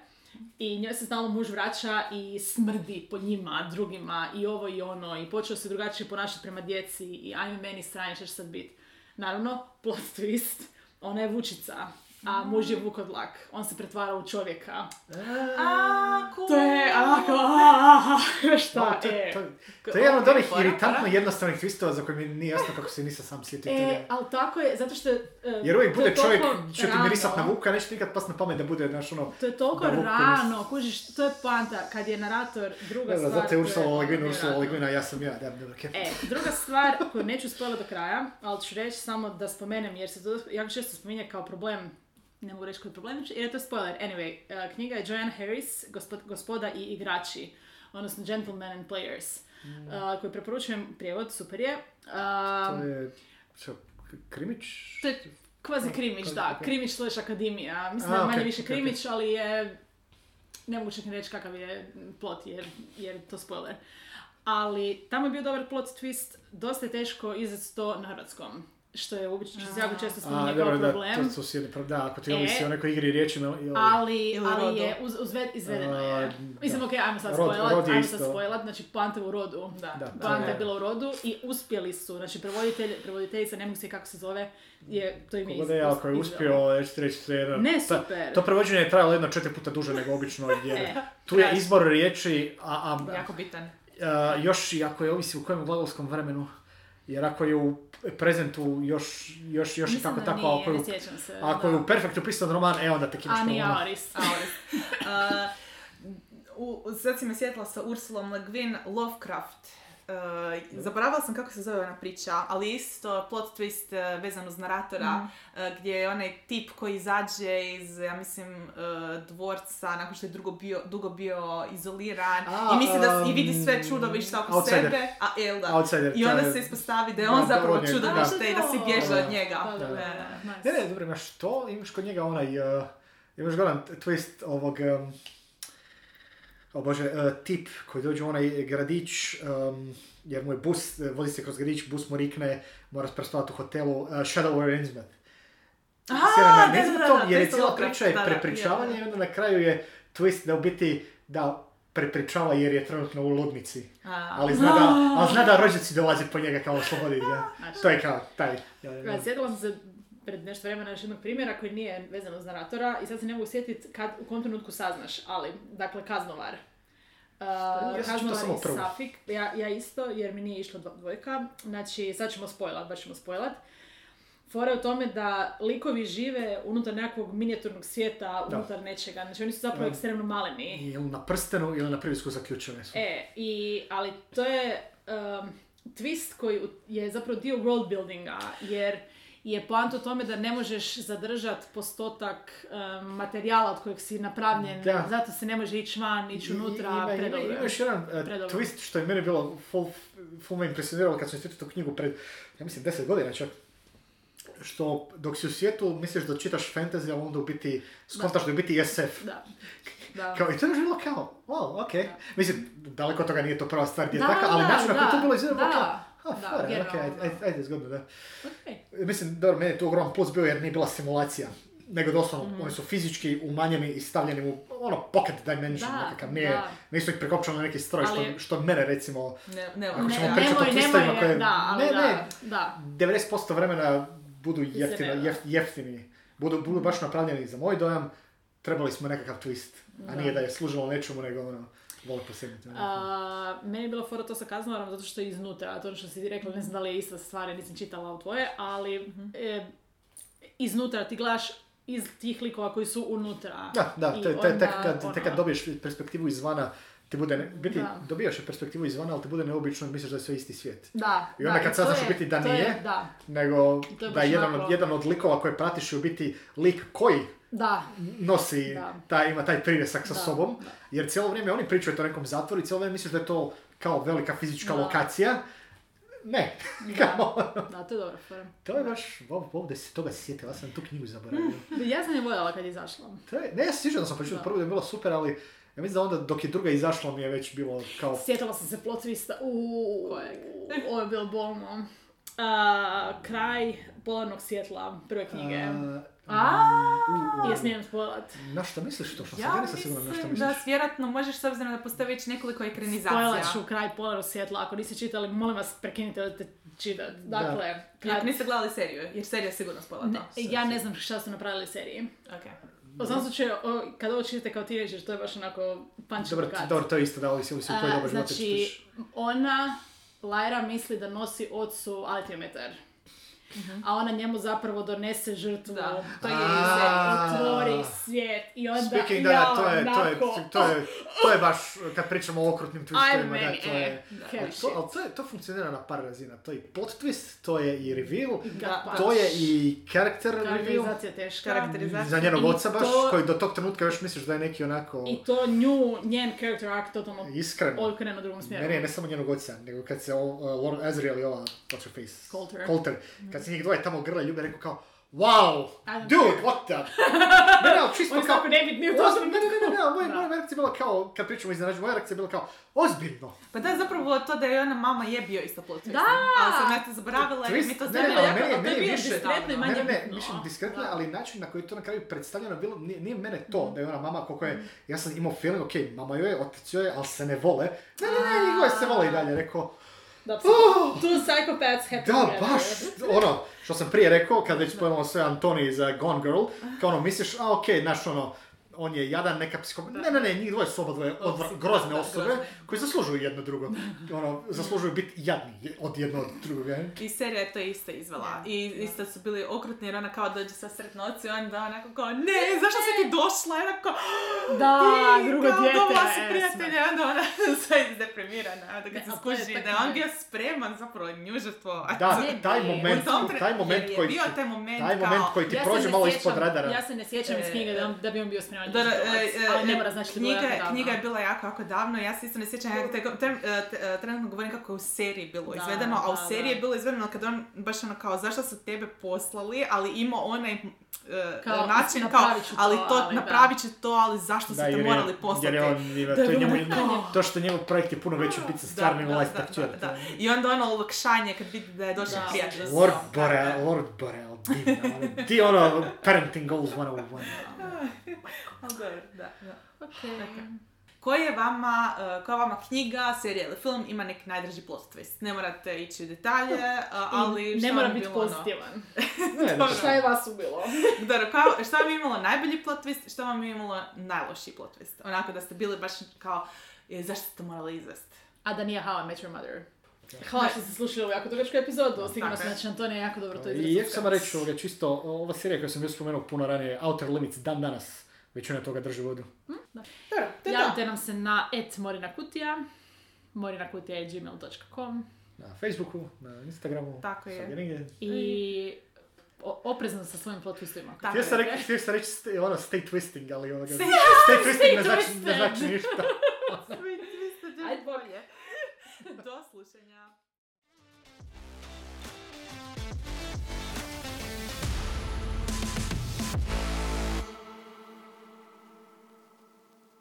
I njoj se stalno muž vraća i smrdi po njima, drugima, i ovo i ono, i počeo se drugačije ponašati prema djeci, i ajme meni stranje, što će sad bit. Naravno, plot twist, ona je vučica, a muž je vukodlak. On se pretvara u čovjeka. A, cool. To je onako, aaa, šta, to, e. to, to je jedan od onih iritantno jednostavnih twistova za koje mi nije jasno kako se nisam sam sjetio. E, ali tako je, zato što... e, Jer uvijek to je bude čovjek, će ti mirisat na vuka, neće nikad pas na pamet da bude, znaš, ono... To je toliko da vuk rano, kužiš, to je poanta, kad je narator druga stvar... zato je Ursula Legvin, Ursula nevjerojatno. Legvina, ja sam ja, da, okej. E, druga stvar koju neću spojiti do kraja, ali ću reći samo da spomenem jer se to jako često spominje kao problem, ne mogu reći koji je problem, jer je to spoiler. Anyway, eh, knjiga je Joanne Harris, Gospod- Gospoda i igrači, odnosno Gentlemen and Players, eh, koju preporučujem prijevod, super je. Um, To je, što, krimić? To je kvazi krimić, Kvazi- da. ok. Krimić slash akademija. Mislim A, da je manje više krimić, ali je... Ne mogu čak ni reći kakav je plot, jer, jer je to spoiler. Ali tamo je bio dobar plot twist, dosta je teško izvesti to na hrvatskom. Što je obično, što se jako često spominje kao dobro, da, problem. to su sjedni problem, da, ako ti E. ovisi o nekoj igri riječi, ili... Ali, Ili ali je uz, uzved, izvedeno je. Mislim, ok, ajmo sad Rod- spoilat, rod je ajmo sad spoilat, znači poanta je u rodu. Da. Da, Poanta je je- bila u rodu i uspjeli su, znači prevoditelj, prevoditeljica, ne mogu se kako se zove, je, to im je Kako da je, ako je uspio, ja ću ti reći, to je jedan- Ne, ta- super. To prevođenje je trajalo jedno četiri puta duže nego obično, jer E, tu je izbor riječi, a, a, Jako bitan. a, još i ako je ovisi u kojem glagolskom vremenu, jer ako je u prezentu još, još, još i Mislim kako tako, ako je, se. ako je u perfektu pisan roman, e onda tek imaš A, nije problem. Auris. Auris. Uh, u, sad si me sjetila sa Ursulom Le Guin, Lovecraft. Uh, zaboravila sam kako se zove ona priča, ali isto plot twist uh, vezan uz naratora, uh, gdje je onaj tip koji izađe iz, ja mislim, uh, dvorca nakon što je dugo bio, dugo bio izoliran A, i misli da s- i vidi um, sve čudovišta oko Outsider. sebe, a el da. Outsider, I onda se ispostavi da je on da, zapravo čudovište i da si bježe od njega. Da, da, da, nice. Ne, ne, dobro, imaš to, imaš kod njega onaj, uh, imaš godan twist ovog, um, o bože, uh, tip koji dođe u onaj gradić, um, jer mu je bus, uh, vozi se kroz gradić, bus mu rikne, mora prespavati u hotelu, uh, Shadow Arrangement. A, Sjena na da, da, da, jer je cijela priča je prepričavanje je, i onda na kraju je twist da u biti, da, prepričava jer je trenutno u ludnici. A. Ali zna da, ali zna da rođaci dolaze po njega kao osloboditi ga. Znači. To je kao taj. ja, ja, ja. Ja, Sjetila sam se pred nešto vremena još jednog primjera koji nije vezan uz naratora i sad se ne mogu sjetiti kad u kom trenutku saznaš, ali, dakle, kaznovar. Uh, Ja kaznovar samo. Safik, ja, ja isto, jer mi nije išla dvojka, znači sad ćemo spojlat, baš ćemo spojlat. Fora je u tome da likovi žive unutar nekakvog minijaturnog svijeta, Da. unutar nečega, znači oni su zapravo ekstremno maleni. Ili na prstenu ili na privisku za ključeve su. E, i, ali to je um, twist koji je zapravo dio world buildinga, jer je poanta u tome da ne možeš zadržati postotak um, materijala od kojeg si napravljen, Da. zato se ne može ići van, ići unutra, I- ima, ima, ima još jedan uh, twist što je mene bilo full, full me impresioniralo kad sam čitao tu knjigu pred, ja mislim, 10 godina čak. Što dok si u svijetu misliš da čitaš fantasy, ali onda u biti skontaš da je u biti SF. Da. Da. Kao, i to je bilo kao, wow, ok. Mislim, daleko od toga nije to prva stvar gdje je Da, taka, ali da, način na koji da, to bilo izgledalo, da, kao, a, da, fora, generalno, ok, ajde, ajde, ajde, zgodno, da. Ok. Mislim, dobro, meni je tu ogroman plus bio jer nije bila simulacija. Nego doslovno, Mhm. oni su fizički umanjeni i stavljeni u ono pocket dimension Da, nekakav, nije, da. nisu ih prekopčali na neki stroj, Ali- što, što mene recimo, Ne, ne, Ako ne, ćemo Ne, pričati o nemoj, twistovima nemoj, koje- da, ali ne, da, ne. da. 90% vremena budu Izjebeno. jef, jeftini. Budu, budu baš napravljeni za moj dojam, trebali smo nekakav twist. A Da. nije da je služilo nečemu, nego ono, voli. A, meni je bilo fora to sa kaznovarom zato što je iznutra, a to ono što si rekla, ne znam da li je ista stvar, nisam čitala u tvoje, ali e, iznutra ti gledaš iz tih likova koji su unutra. Da, da, te, te, tek, kad, tek kad ono, dobiješ perspektivu izvana, ti bude, ne, biti, Da. dobijaš perspektivu izvana, ali ti bude neobično, misliš da je sve isti svijet. Da, I onda da, kad saznaš u biti da to je- nije, Da, nego je da je jedan od, jedan od likova koje pratiš je u biti lik koji da, nosi, Da. taj, ima taj privjesak sa Da, sobom, da. jer cijelo vrijeme oni pričaju o nekom zatvoru i cijelo vrijeme misliš da je to kao velika fizička Da. lokacija. Ne, kao, da, da, to je dobra fora. to je baš, wow, ovdje se toga sjetila, ja sam tu knjigu zaboravio. Ja sam je voljela kad je izašla. To je, ne, ja se da sam pročitao prvu da je bilo super, ali ja mislim da onda dok je druga izašla mi je već bilo kao... Sjetila sam se plot twista. Uuu, Kojeg? ovo je bilo bolno. A, kraj polarnog svjetla prve knjige. A, ja smijem spojlat. Na što misliš to? Što sam Ja nisam siguran na što mislim misliš. da vjerojatno možeš s obzirom da postoji već nekoliko ekranizacija. Spojlat ću kraj polarnog svjetla. Ako niste čitali, molim vas, prekinite da te čitat. Dakle, kraj... Ako niste gledali seriju, jer serija je sigurno spojila Ne, to. ja ne znam šta su napravili u seriji. Ok. U svakom slučaju, o, kad ovo čitate kao teenager, to je baš onako punch Dobro, dobro, to je isto da ovisi, ovisi u koji život Znači, ona, Lyra misli da nosi ocu A ona njemu zapravo donese žrtvu. Da, to je. Otvori svijet i onda Speaking, da, ja da, to je, to je, to je, to je baš, kad pričamo o okrutnim twistovima, da, meni, to e, je... Ali to, ali to, je, to funkcionira na par razina. To je i plot twist, to je i reveal, Da, punch. to je i character reveal. Karakterizacija teška. Karakterizacija. Za njenog oca baš, to- koji do tog trenutka još misliš da je neki onako I to nju, njen character arc totalno iskren. okrene u drugom smjeru. Ne, ne, ne samo njenog oca, nego kad se o, uh, Lord Azriel i ova, what's her face? Coulter. Coulter. Kad se njih dvoje tamo grle ljube, rekao kao, wow, I dude, what the? Ne, ne, ali čisto On kao, tako David tom ne, ne, ne, ne, ne, moja, moja reakcija je bila kao, kad pričamo iznenađu, moja reakcija je bila kao, ozbiljno. Pa da, zapravo to da je ona mama je bio isto plot twist. Da! Ali sam ja to zaboravila jer mi to ali jako, to je bio više- diskretno i i manje Ne, ne, mislim diskretno, ali način na koji je to na kraju predstavljeno bilo, nije, nije mene to, Mm. da je ona mama koliko je, ja sam imao feeling, ok, mama joj je, otac joj je, ali se ne vole. Ne, ne, ne, dvoje se vole i dalje, rekao, Da, Oh! two psychopaths happy Da, together. baš, ono, što sam prije rekao, kad već spojimo sve Antoni za Gone Girl, kao ono, misliš, a okej, znaš ono, on je jadan, neka psiko... Ne, ne, ne, njih dvoje su oba dvoje odvra- Osi- grozne da, osobe, koji zaslužuju jedno drugo. Ono, zaslužuju biti jadni od jedno od drugoga. I serija je to isto izvela. I isto su bili okrutni jer ona kao dođe sa sretnoci i onda onako kao ne, zašto si ti došla? I onako Da, ti, drugo kao, dijete, dobila si e, prijatelja. I onda ona sve izdeprimirana. Onda kad se skuži da je on bio spreman zapravo nju žrtvovati. Da, taj moment, taj moment koji ti- taj moment koji ti prođe malo ispod radara. Ja se ne sjećam iz E, knjige da, on- da bi on bio spreman Da, da, e, e, ali ne mora znači da je bilo knjiga, knjiga je bila jako, jako davno, ja se isto ne sjećam, ja te, te- te- trenutno govorim kako je u seriji bilo Da, izvedeno, a u da, seriji da. je bilo izvedeno kad on baš ono kao zašto su tebe poslali, ali imao onaj e, Kao, način kao, ali to, ali napravit će to, ali zašto su Da, te jer je- morali poslati? Jer je on, ima- Da, to, je njemu, da. to što njemu projekt je puno veći biti sa stvarnim da, life da, actual. da, da. I onda ono olakšanje kad vidi da je došao prijatelj. Lord da. Lord ono, Ti ono, parenting goals 101. Ali dobro, da, da. Okej. Koji je vama, uh, koja vama knjiga, serija ili film ima neki najdraži plot twist? Ne morate ići u detalje, uh, ali I šta ne mora vam biti bilo ono- pozitivan. Ne, Dobro. Šta je vas ubilo? Dobro, kao, šta vam je imalo najbolji plot twist, šta vam je imalo najlošiji plot twist? Onako da ste bili baš kao, e, zašto ste morali izvesti? A da nije How I Met Your Mother. Hvala što ste slušali ovu jako dugačku epizodu. Sigurno sam da će Antonija jako dobro to I izraziti. ja sam reći ovoga, čisto, ova serija koju sam još spomenuo puno ranije, Outer Limits, dan danas, većina toga drži vodu. Dobro, to je to. Javite nam se na et Morina Kutija. Morinakutija je gmail.com Na Facebooku, na Instagramu, Tako je. sad je nigdje. i oprezno sa svojim plot twistovima. Tako Htio sam reći, htio sam reći st- ono, stay twisting, ali ovoga, Stay- stay twisting ne stay znači, ne znači ništa. Ste Ajde, bolje.